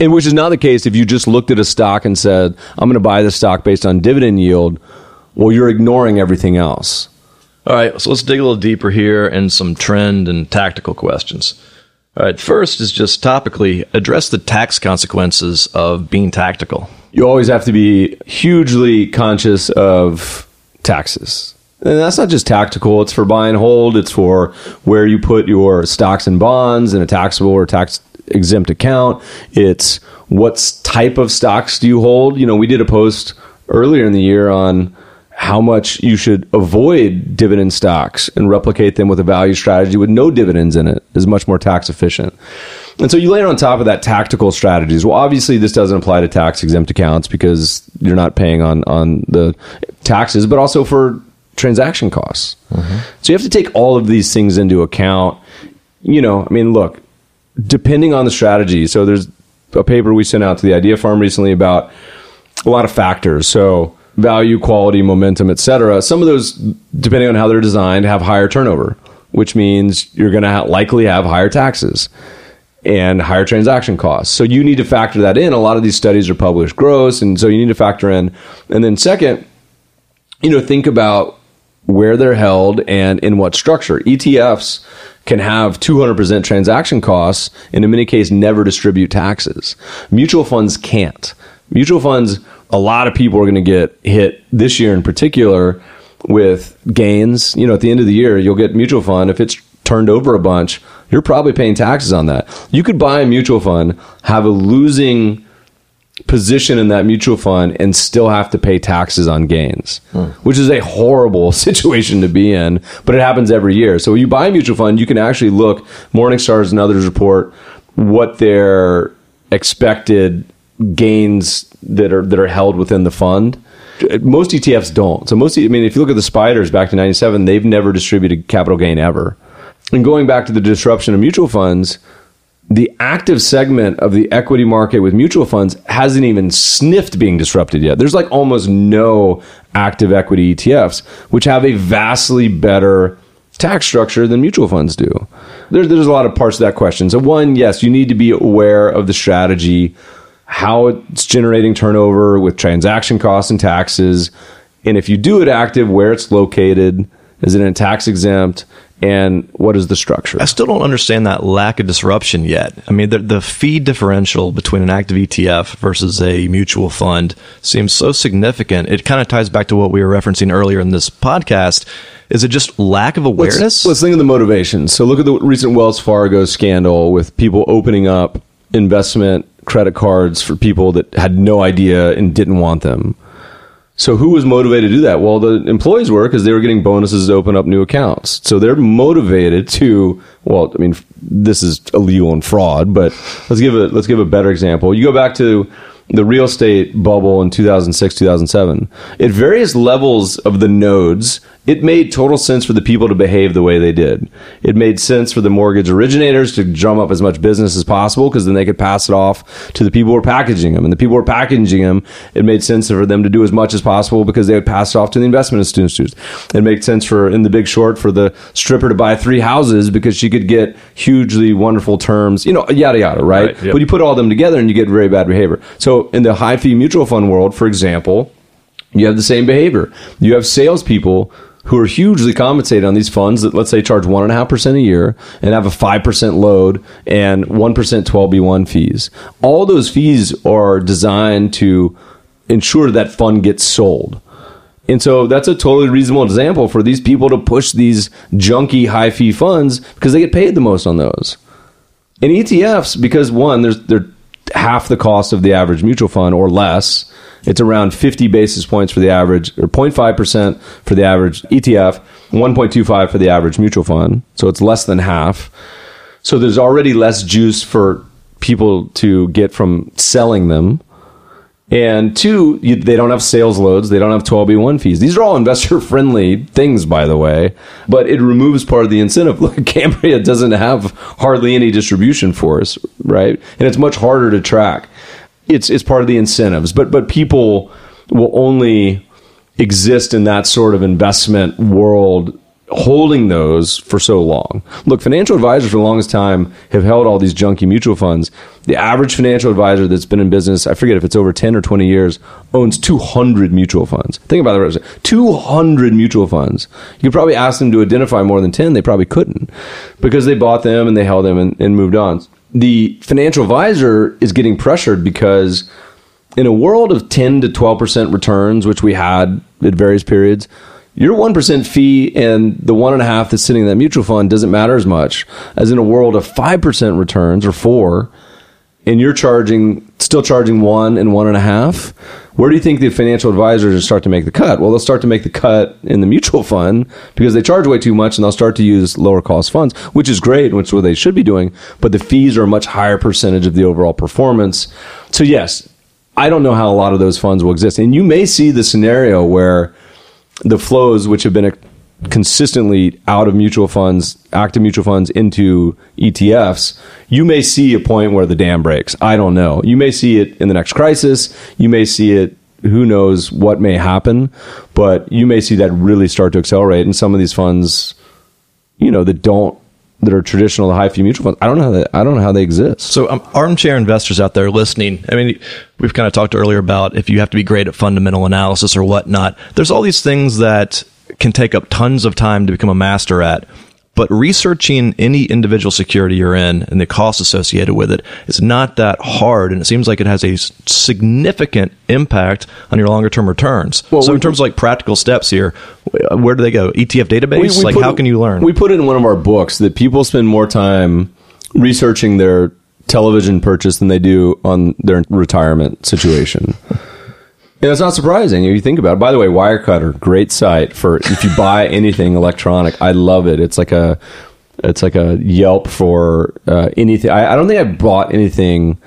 And which is not the case if you just looked at a stock and said, I'm going to buy the stock based on dividend yield. Well, you're ignoring everything else. All right, so let's dig a little deeper here and some trend and tactical questions. All right, first is just topically address the tax consequences of being tactical. You always have to be hugely conscious of taxes. And that's not just tactical, it's for buy and hold, it's for where you put your stocks and bonds in a taxable or tax exempt account. It's what type of stocks do you hold? You know, we did a post earlier in the year on how much you should avoid dividend stocks and replicate them with a value strategy with no dividends in it is much more tax efficient. And so you layer on top of that tactical strategies. Well, obviously this doesn't apply to tax exempt accounts because you're not paying on on the taxes, but also for transaction costs. Mm-hmm. So you have to take all of these things into account. You know, I mean, look, depending on the strategy. So there's a paper we sent out to the Idea Farm recently about a lot of factors. So value, quality, momentum, etc. Some of those, depending on how they're designed, have higher turnover, which means you're going to ha- likely have higher taxes and higher transaction costs. So you need to factor that in. A lot of these studies are published gross, and so you need to factor in. And then second, you know, think about where they're held and in what structure. ETFs can have 200% transaction costs and in many cases never distribute taxes. Mutual funds can't. Mutual funds, a lot of people are going to get hit this year in particular with gains. You know, at the end of the year, you'll get mutual fund. If it's turned over a bunch, you're probably paying taxes on that. You could buy a mutual fund, have a losing position in that mutual fund and still have to pay taxes on gains, hmm. which is a horrible situation to be in, but it happens every year. So when you buy a mutual fund, you can actually look, Morningstar's and others report what their expected gains that are that are held within the fund. Most ETFs don't. So most I mean if you look at the spiders back to 97, they've never distributed capital gain ever. And going back to the disruption of mutual funds, the active segment of the equity market with mutual funds hasn't even sniffed being disrupted yet. There's like almost no active equity ETFs, which have a vastly better tax structure than mutual funds do. There's, there's a lot of parts of that question. So, one, yes, you need to be aware of the strategy, how it's generating turnover with transaction costs and taxes. And if you do it active, where it's located, is it in tax exempt? And what is the structure? I still don't understand that lack of disruption yet. I mean, the, the fee differential between an active ETF versus a mutual fund seems so significant. It kind of ties back to what we were referencing earlier in this podcast. Is it just lack of awareness? Let's, let's think of the motivation. So look at the recent Wells Fargo scandal with people opening up investment credit cards for people that had no idea and didn't want them. So who was motivated to do that? Well, the employees were because they were getting bonuses to open up new accounts. So they're motivated to. Well, I mean, this is illegal and fraud, but let's give a let's give a better example. You go back to the real estate bubble in 2006 2007 at various levels of the nodes it made total sense for the people to behave the way they did. It made sense for the mortgage originators to drum up as much business as possible because then they could pass it off to the people who were packaging them. And the people who were packaging them, it made sense for them to do as much as possible because they would pass it off to the investment institutions. It made sense for, in the big short, for the stripper to buy three houses because she could get hugely wonderful terms, you know, yada, yada, right? right yep. But you put all them together and you get very bad behavior. So in the high fee mutual fund world, for example, you have the same behavior. You have salespeople who are hugely compensated on these funds that let's say charge one and a half percent a year and have a five percent load and one percent twelve B one fees. All those fees are designed to ensure that fund gets sold. And so that's a totally reasonable example for these people to push these junky high fee funds because they get paid the most on those. And ETFs, because one, they're half the cost of the average mutual fund or less it's around 50 basis points for the average, or 0.5% for the average ETF, 1.25 for the average mutual fund. So it's less than half. So there's already less juice for people to get from selling them. And two, you, they don't have sales loads. They don't have 12B1 fees. These are all investor friendly things, by the way, but it removes part of the incentive. Look, Cambria doesn't have hardly any distribution force, right? And it's much harder to track it's it's part of the incentives. But but people will only exist in that sort of investment world holding those for so long. Look, financial advisors for the longest time have held all these junky mutual funds. The average financial advisor that's been in business, I forget if it's over 10 or 20 years, owns 200 mutual funds. Think about it. 200 mutual funds. You could probably ask them to identify more than 10. They probably couldn't because they bought them and they held them and, and moved on the financial advisor is getting pressured because in a world of 10 to 12% returns, which we had at various periods, your 1% fee and the one and a half that's sitting in that mutual fund doesn't matter as much as in a world of 5% returns or four and you're charging still charging one and one and a half where do you think the financial advisors start to make the cut? Well they'll start to make the cut in the mutual fund because they charge way too much and they'll start to use lower cost funds which is great which is what they should be doing but the fees are a much higher percentage of the overall performance. So yes i don't know how a lot of those funds will exist. And you may see the scenario where the flows which have been consistently out of mutual funds, active mutual funds into ETFs, you may see a point where the dam breaks. I don't know. You may see it in the next crisis. You may see it, who knows what may happen, but you may see that really start to accelerate. And some of these funds, you know, that don't that are traditional the high fee mutual funds. I don't know how they, I don't know how they exist. So, um, armchair investors out there listening. I mean, we've kind of talked earlier about if you have to be great at fundamental analysis or whatnot. There's all these things that can take up tons of time to become a master at. But researching any individual security you're in and the costs associated with it is not that hard, and it seems like it has a significant impact on your longer term returns. Well, so, in terms of like practical steps here, where do they go? ETF database? We, we like, how can you learn? We put it in one of our books that people spend more time researching their television purchase than they do on their retirement situation. Yeah, it's not surprising if you think about it. By the way, Wirecutter, great site for if you buy anything electronic. I love it. It's like a it's like a Yelp for uh, anything. I, I, don't think I bought anything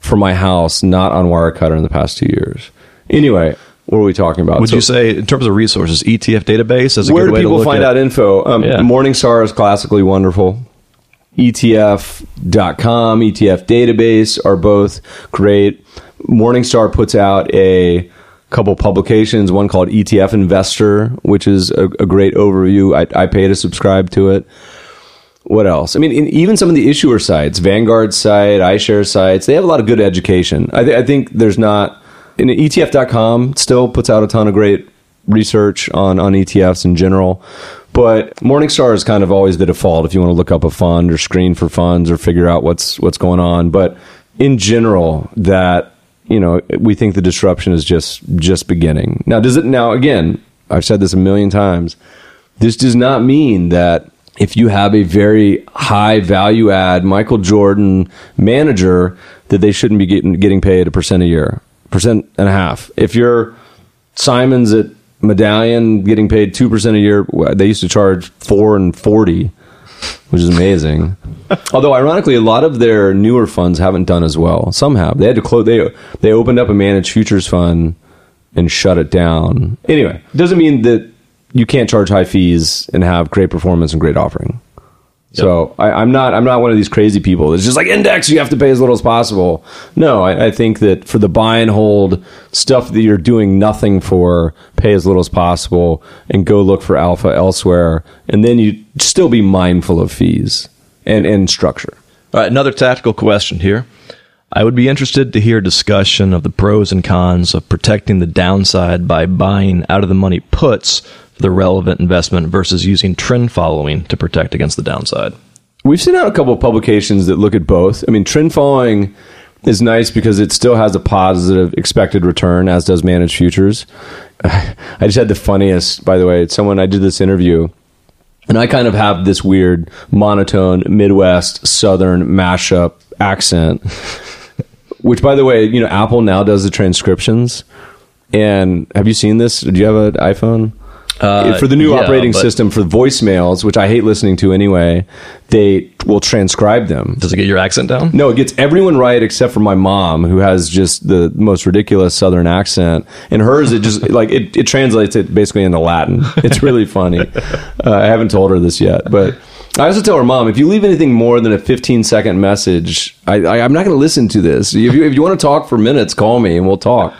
for my house not on Wirecutter in the past two years. Anyway, what are we talking about? Would so, you say, in terms of resources, ETF database is a where good way do people find at, out info? Um, yeah. Morningstar is classically wonderful. ETF.com, ETF database are both great. Morningstar puts out a couple publications, one called ETF Investor, which is a, a great overview. I, I, pay to subscribe to it. What else? I mean, even some of the issuer sites, Vanguard site, iShare sites, they have a lot of good education. I, th- I think there's not, in ETF.com still puts out a ton of great research on, on ETFs in general. But Morningstar is kind of always the default if you want to look up a fund or screen for funds or figure out what's what's going on. But in general, that you know, we think the disruption is just just beginning. Now, does it? Now, again, I've said this a million times. This does not mean that if you have a very high value add Michael Jordan manager that they shouldn't be getting getting paid a percent a year, percent and a half. If you're Simons at Medallion getting paid two percent a year, they used to charge four and forty, which is amazing. Although ironically, a lot of their newer funds haven't done as well. Some have. They had to close. They they opened up a managed futures fund and shut it down. Anyway, doesn't mean that you can't charge high fees and have great performance and great offering. So I, I'm not I'm not one of these crazy people. It's just like index. You have to pay as little as possible. No, I, I think that for the buy and hold stuff that you're doing nothing for, pay as little as possible and go look for alpha elsewhere. And then you still be mindful of fees and, and structure. All right, another tactical question here. I would be interested to hear discussion of the pros and cons of protecting the downside by buying out of the money puts the relevant investment versus using trend following to protect against the downside. We've sent out a couple of publications that look at both. I mean, trend following is nice because it still has a positive expected return, as does managed futures. I just had the funniest, by the way. Someone I did this interview, and I kind of have this weird monotone Midwest Southern mashup accent. Which, by the way, you know, Apple now does the transcriptions. And have you seen this? Do you have an iPhone? Uh, for the new yeah, operating system for voicemails, which I hate listening to anyway, they will transcribe them. Does it get your accent down? No, it gets everyone right except for my mom, who has just the most ridiculous Southern accent. And hers, it just like it, it translates it basically into Latin. It's really funny. Uh, I haven't told her this yet, but I also tell her mom if you leave anything more than a 15 second message, I, I, I'm not going to listen to this. If you, if you want to talk for minutes, call me and we'll talk.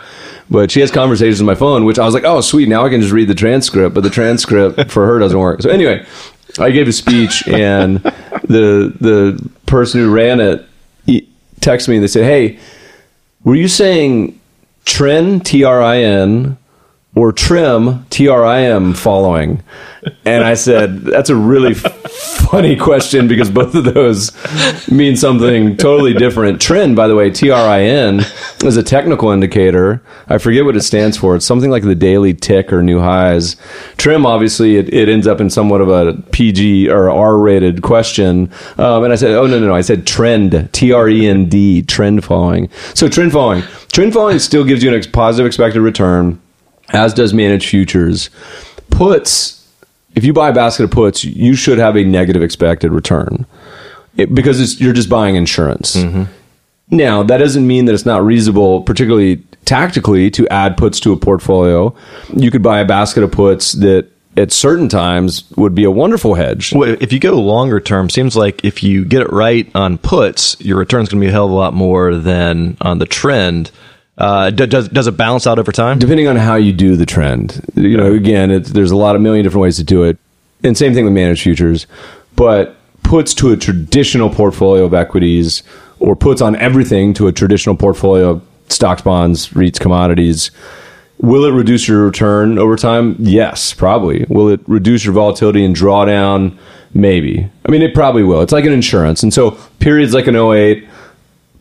But she has conversations on my phone, which I was like, oh, sweet. Now I can just read the transcript. But the transcript for her doesn't work. So anyway, I gave a speech, and the the person who ran it texted me. and They said, "Hey, were you saying Trin T R I N or Trim T R I M following?" And I said, "That's a really funny question because both of those mean something totally different." Trin, by the way, T R I N is a technical indicator. I forget what it stands for. It's something like the daily tick or new highs. Trim, obviously, it, it ends up in somewhat of a PG or R rated question. Um, and I said, "Oh no, no, no!" I said trend, T R E N D, trend following. So trend following, trend following still gives you a ex- positive expected return, as does managed futures. Puts if you buy a basket of puts, you should have a negative expected return it, because it's, you're just buying insurance. Mm-hmm. Now, that doesn't mean that it's not reasonable, particularly tactically, to add puts to a portfolio. You could buy a basket of puts that at certain times would be a wonderful hedge. Well, if you go longer term, seems like if you get it right on puts, your return's going to be a hell of a lot more than on the trend. Uh, d- does does it balance out over time? depending on how you do the trend. You know, again, it's, there's a lot of million different ways to do it, and same thing with managed futures. But puts to a traditional portfolio of equities, or puts on everything to a traditional portfolio of stocks, bonds, REITs, commodities. Will it reduce your return over time? Yes, probably. Will it reduce your volatility and drawdown? Maybe. I mean, it probably will. It's like an insurance. And so periods like an 08,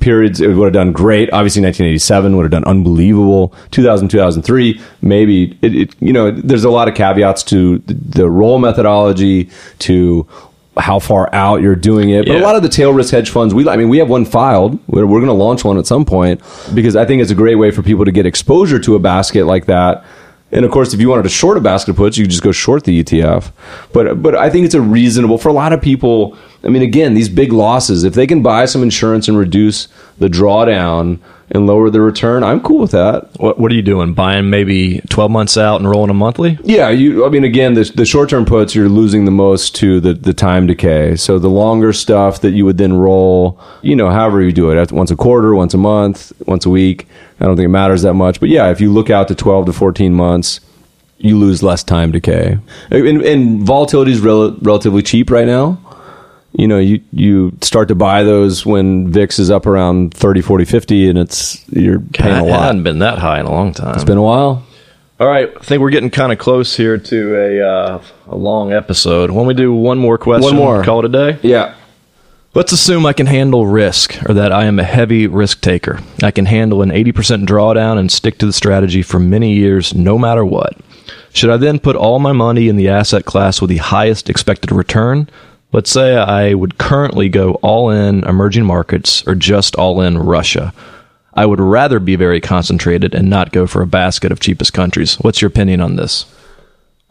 periods it would have done great. Obviously, 1987 would have done unbelievable. 2000, 2003, maybe. It, it, you know, there's a lot of caveats to the, the roll methodology, to how far out you're doing it. But a lot of the tail risk hedge funds, we I mean, we have one filed. We're, we're going to launch one at some point because I think it's a great way for people to get exposure to a basket like that. And of course, if you wanted to short a basket of puts, you could just go short the ETF. But but I think it's a reasonable for a lot of people. I mean, again, these big losses, if they can buy some insurance and reduce the drawdown and lower the return, I'm cool with that. What What are you doing? Buying maybe twelve months out and rolling a monthly? Yeah, you. I mean, again, the, the short term puts you're losing the most to the the time decay. So the longer stuff that you would then roll, you know, however you do it, once a quarter, once a month, once a week. I don't think it matters that much. But yeah, if you look out to twelve to fourteen months, you lose less time decay. And, and volatility is rel- relatively cheap right now. You know, you you start to buy those when VIX is up around 30, 40, 50, and it's you're paying a It lot. hadn't been that high in a long time. It's been a while. All right, I think we're getting kind of close here to a uh, a long episode. When we do one more question, One more. call it a day. Yeah. Let's assume I can handle risk, or that I am a heavy risk taker. I can handle an 80% drawdown and stick to the strategy for many years, no matter what. Should I then put all my money in the asset class with the highest expected return? Let's say I would currently go all in emerging markets or just all in Russia. I would rather be very concentrated and not go for a basket of cheapest countries. What's your opinion on this?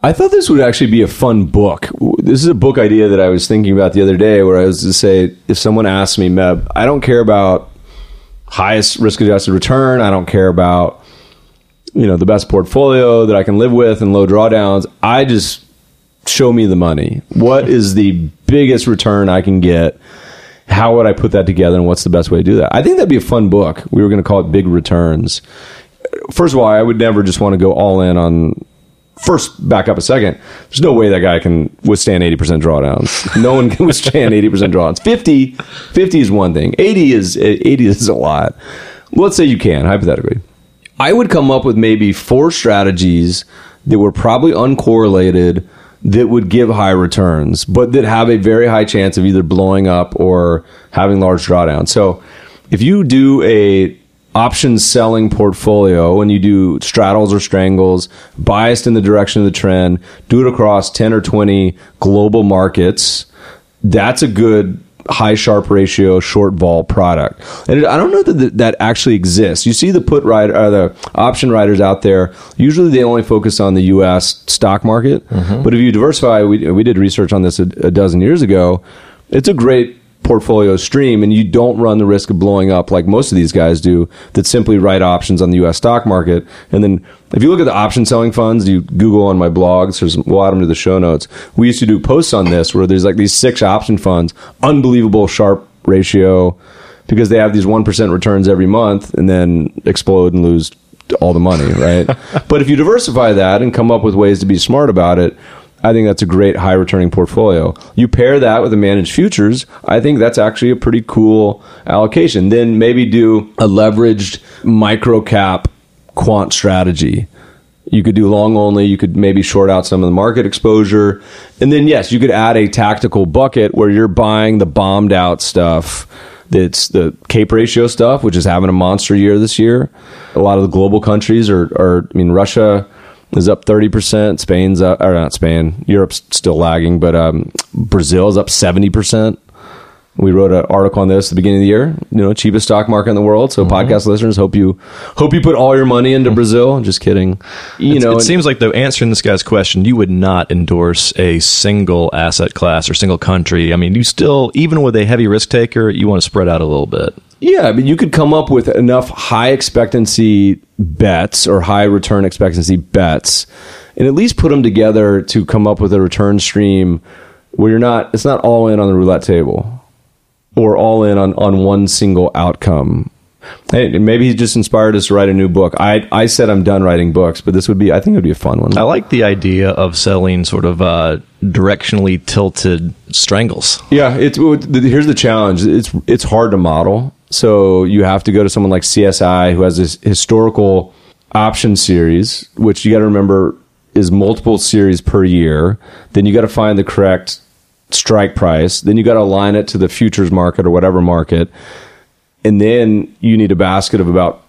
I thought this would actually be a fun book. This is a book idea that I was thinking about the other day where I was to say, if someone asked me, Meb, I don't care about highest risk adjusted return. I don't care about, you know, the best portfolio that I can live with and low drawdowns. I just show me the money. What is the biggest return I can get? How would I put that together and what's the best way to do that? I think that'd be a fun book. We were going to call it Big Returns. First of all, I would never just want to go all in on first back up a second there's no way that guy can withstand 80% drawdowns no one can withstand 80% drawdowns 50 50 is one thing 80 is 80 is a lot let's say you can hypothetically i would come up with maybe four strategies that were probably uncorrelated that would give high returns but that have a very high chance of either blowing up or having large drawdowns. So if you do a option selling portfolio and you do straddles or strangles biased in the direction of the trend do it across 10 or 20 global markets that's a good high Sharpe ratio short vol product. And i don't know that th- that actually exists. You see the put writer uh, the option writers out there. Usually they only focus on the us stock market. But if you diversify we, we did research on this a, a dozen years ago. It's a great portfolio stream and you don't run the risk of blowing up like most of these guys do that simply write options on the US stock market. And then if you look at the option selling funds, you Google on my blogs, there's we'll add them to the show notes. We used to do posts on this where there's like these six option funds, unbelievable Sharpe ratio because they have these 1% returns every month and then explode and lose all the money, right? but if you diversify that and come up with ways to be smart about it, I think that's a great high returning portfolio. You pair that with the managed futures, I think that's actually a pretty cool allocation. Then maybe do a leveraged micro cap quant strategy. You could do long only, you could maybe short out some of the market exposure. And then yes, you could add a tactical bucket where you're buying the bombed out stuff. That's the CAPE ratio stuff, which is having a monster year this year. A lot of the global countries are, are I mean, Russia, is up 30%. Spain's up, or not Spain, Europe's still lagging, but um, Brazil is up 70%. We wrote an article on this at the beginning of the year. You know, cheapest stock market in the world. So, mm-hmm. podcast listeners, hope you hope you put all your money into mm-hmm. Brazil. Just kidding. You It's- know, it and- seems like though answering this guy's question, you would not endorse a single asset class or single country. I mean, you still, even with a heavy risk taker, you want to spread out a little bit. Yeah, but you could come up with enough high expectancy bets or high return expectancy bets and at least put them together to come up with a return stream where you're not it's not all in on the roulette table or all in on, on one single outcome. Hey, maybe he just inspired us to write a new book. I I said I'm done writing books, but this would be I think it would be a fun one. I like the idea of selling sort of uh, directionally tilted strangles. Yeah, it's here's the challenge. It's it's hard to model. So you have to go to someone like CSI who has this historical option series, which you got to remember is multiple series per year. Then you got to find the correct strike price. Then you got to align it to the futures market or whatever market. And then you need a basket of about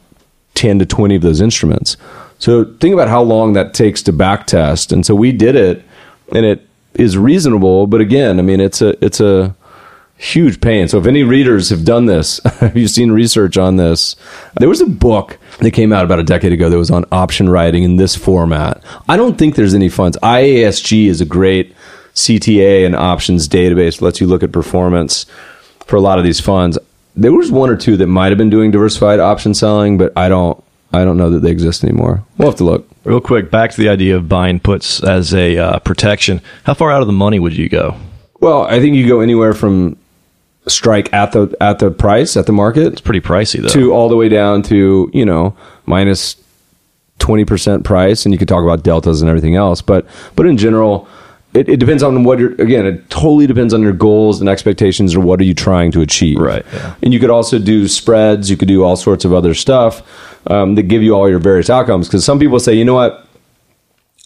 10 to 20 of those instruments. So think about how long that takes to back test. And so we did it and it is reasonable, but again, I mean it's a it's a huge pain. So if any readers have done this, have you seen research on this? There was a book that came out about a decade ago that was on option writing in this format. I don't think there's any funds. IASG is a great CTA and options database, lets you look at performance for a lot of these funds. There was one or two that might have been doing diversified option selling, but I don't I don't know that they exist anymore. We'll have to look. Real quick, back to the idea of buying puts as a uh, protection. How far out of the money would you go? Well, I think you go anywhere from strike at the at the price at the market It's pretty pricey though. to all the way down to you know minus twenty percent price, and you could talk about deltas and everything else. But but in general, it, it depends on what you're. Again, it totally depends on your goals and expectations, or what are you trying to achieve. Right, yeah. And you could also do spreads. You could do all sorts of other stuff um, that give you all your various outcomes. Because some people say, you know what,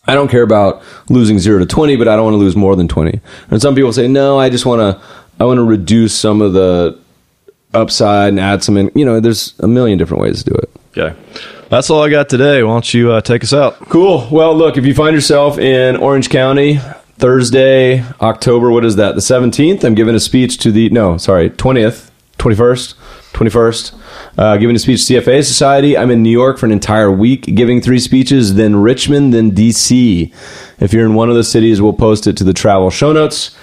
I don't care about losing zero to 20, but I don't want to lose more than 20. And some people say, no, I just want to, I want to reduce some of the upside and add some in. You know, there's a million different ways to do it. Okay. That's all I got today. Why don't you uh, take us out? Cool. Well, look, if you find yourself in Orange County, Thursday, October, what is that? The 17th, I'm giving a speech to the, no, sorry, 20th, 21st, 21st, uh, giving a speech to CFA Society. I'm in New York for an entire week giving three speeches, then Richmond, then DC. If you're in one of those cities, we'll post it to the travel show notes.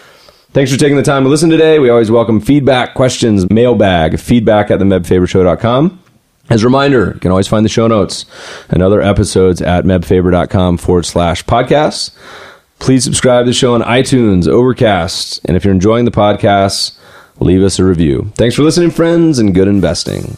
Thanks for taking the time to listen today. We always welcome feedback, questions, mailbag, feedback at the mebfabershow.com. As a reminder, you can always find the show notes and other episodes at mebfaber.com forward slash podcasts. Please subscribe to the show on iTunes, Overcast, and if you're enjoying the podcast, leave us a review. Thanks for listening, friends, and good investing.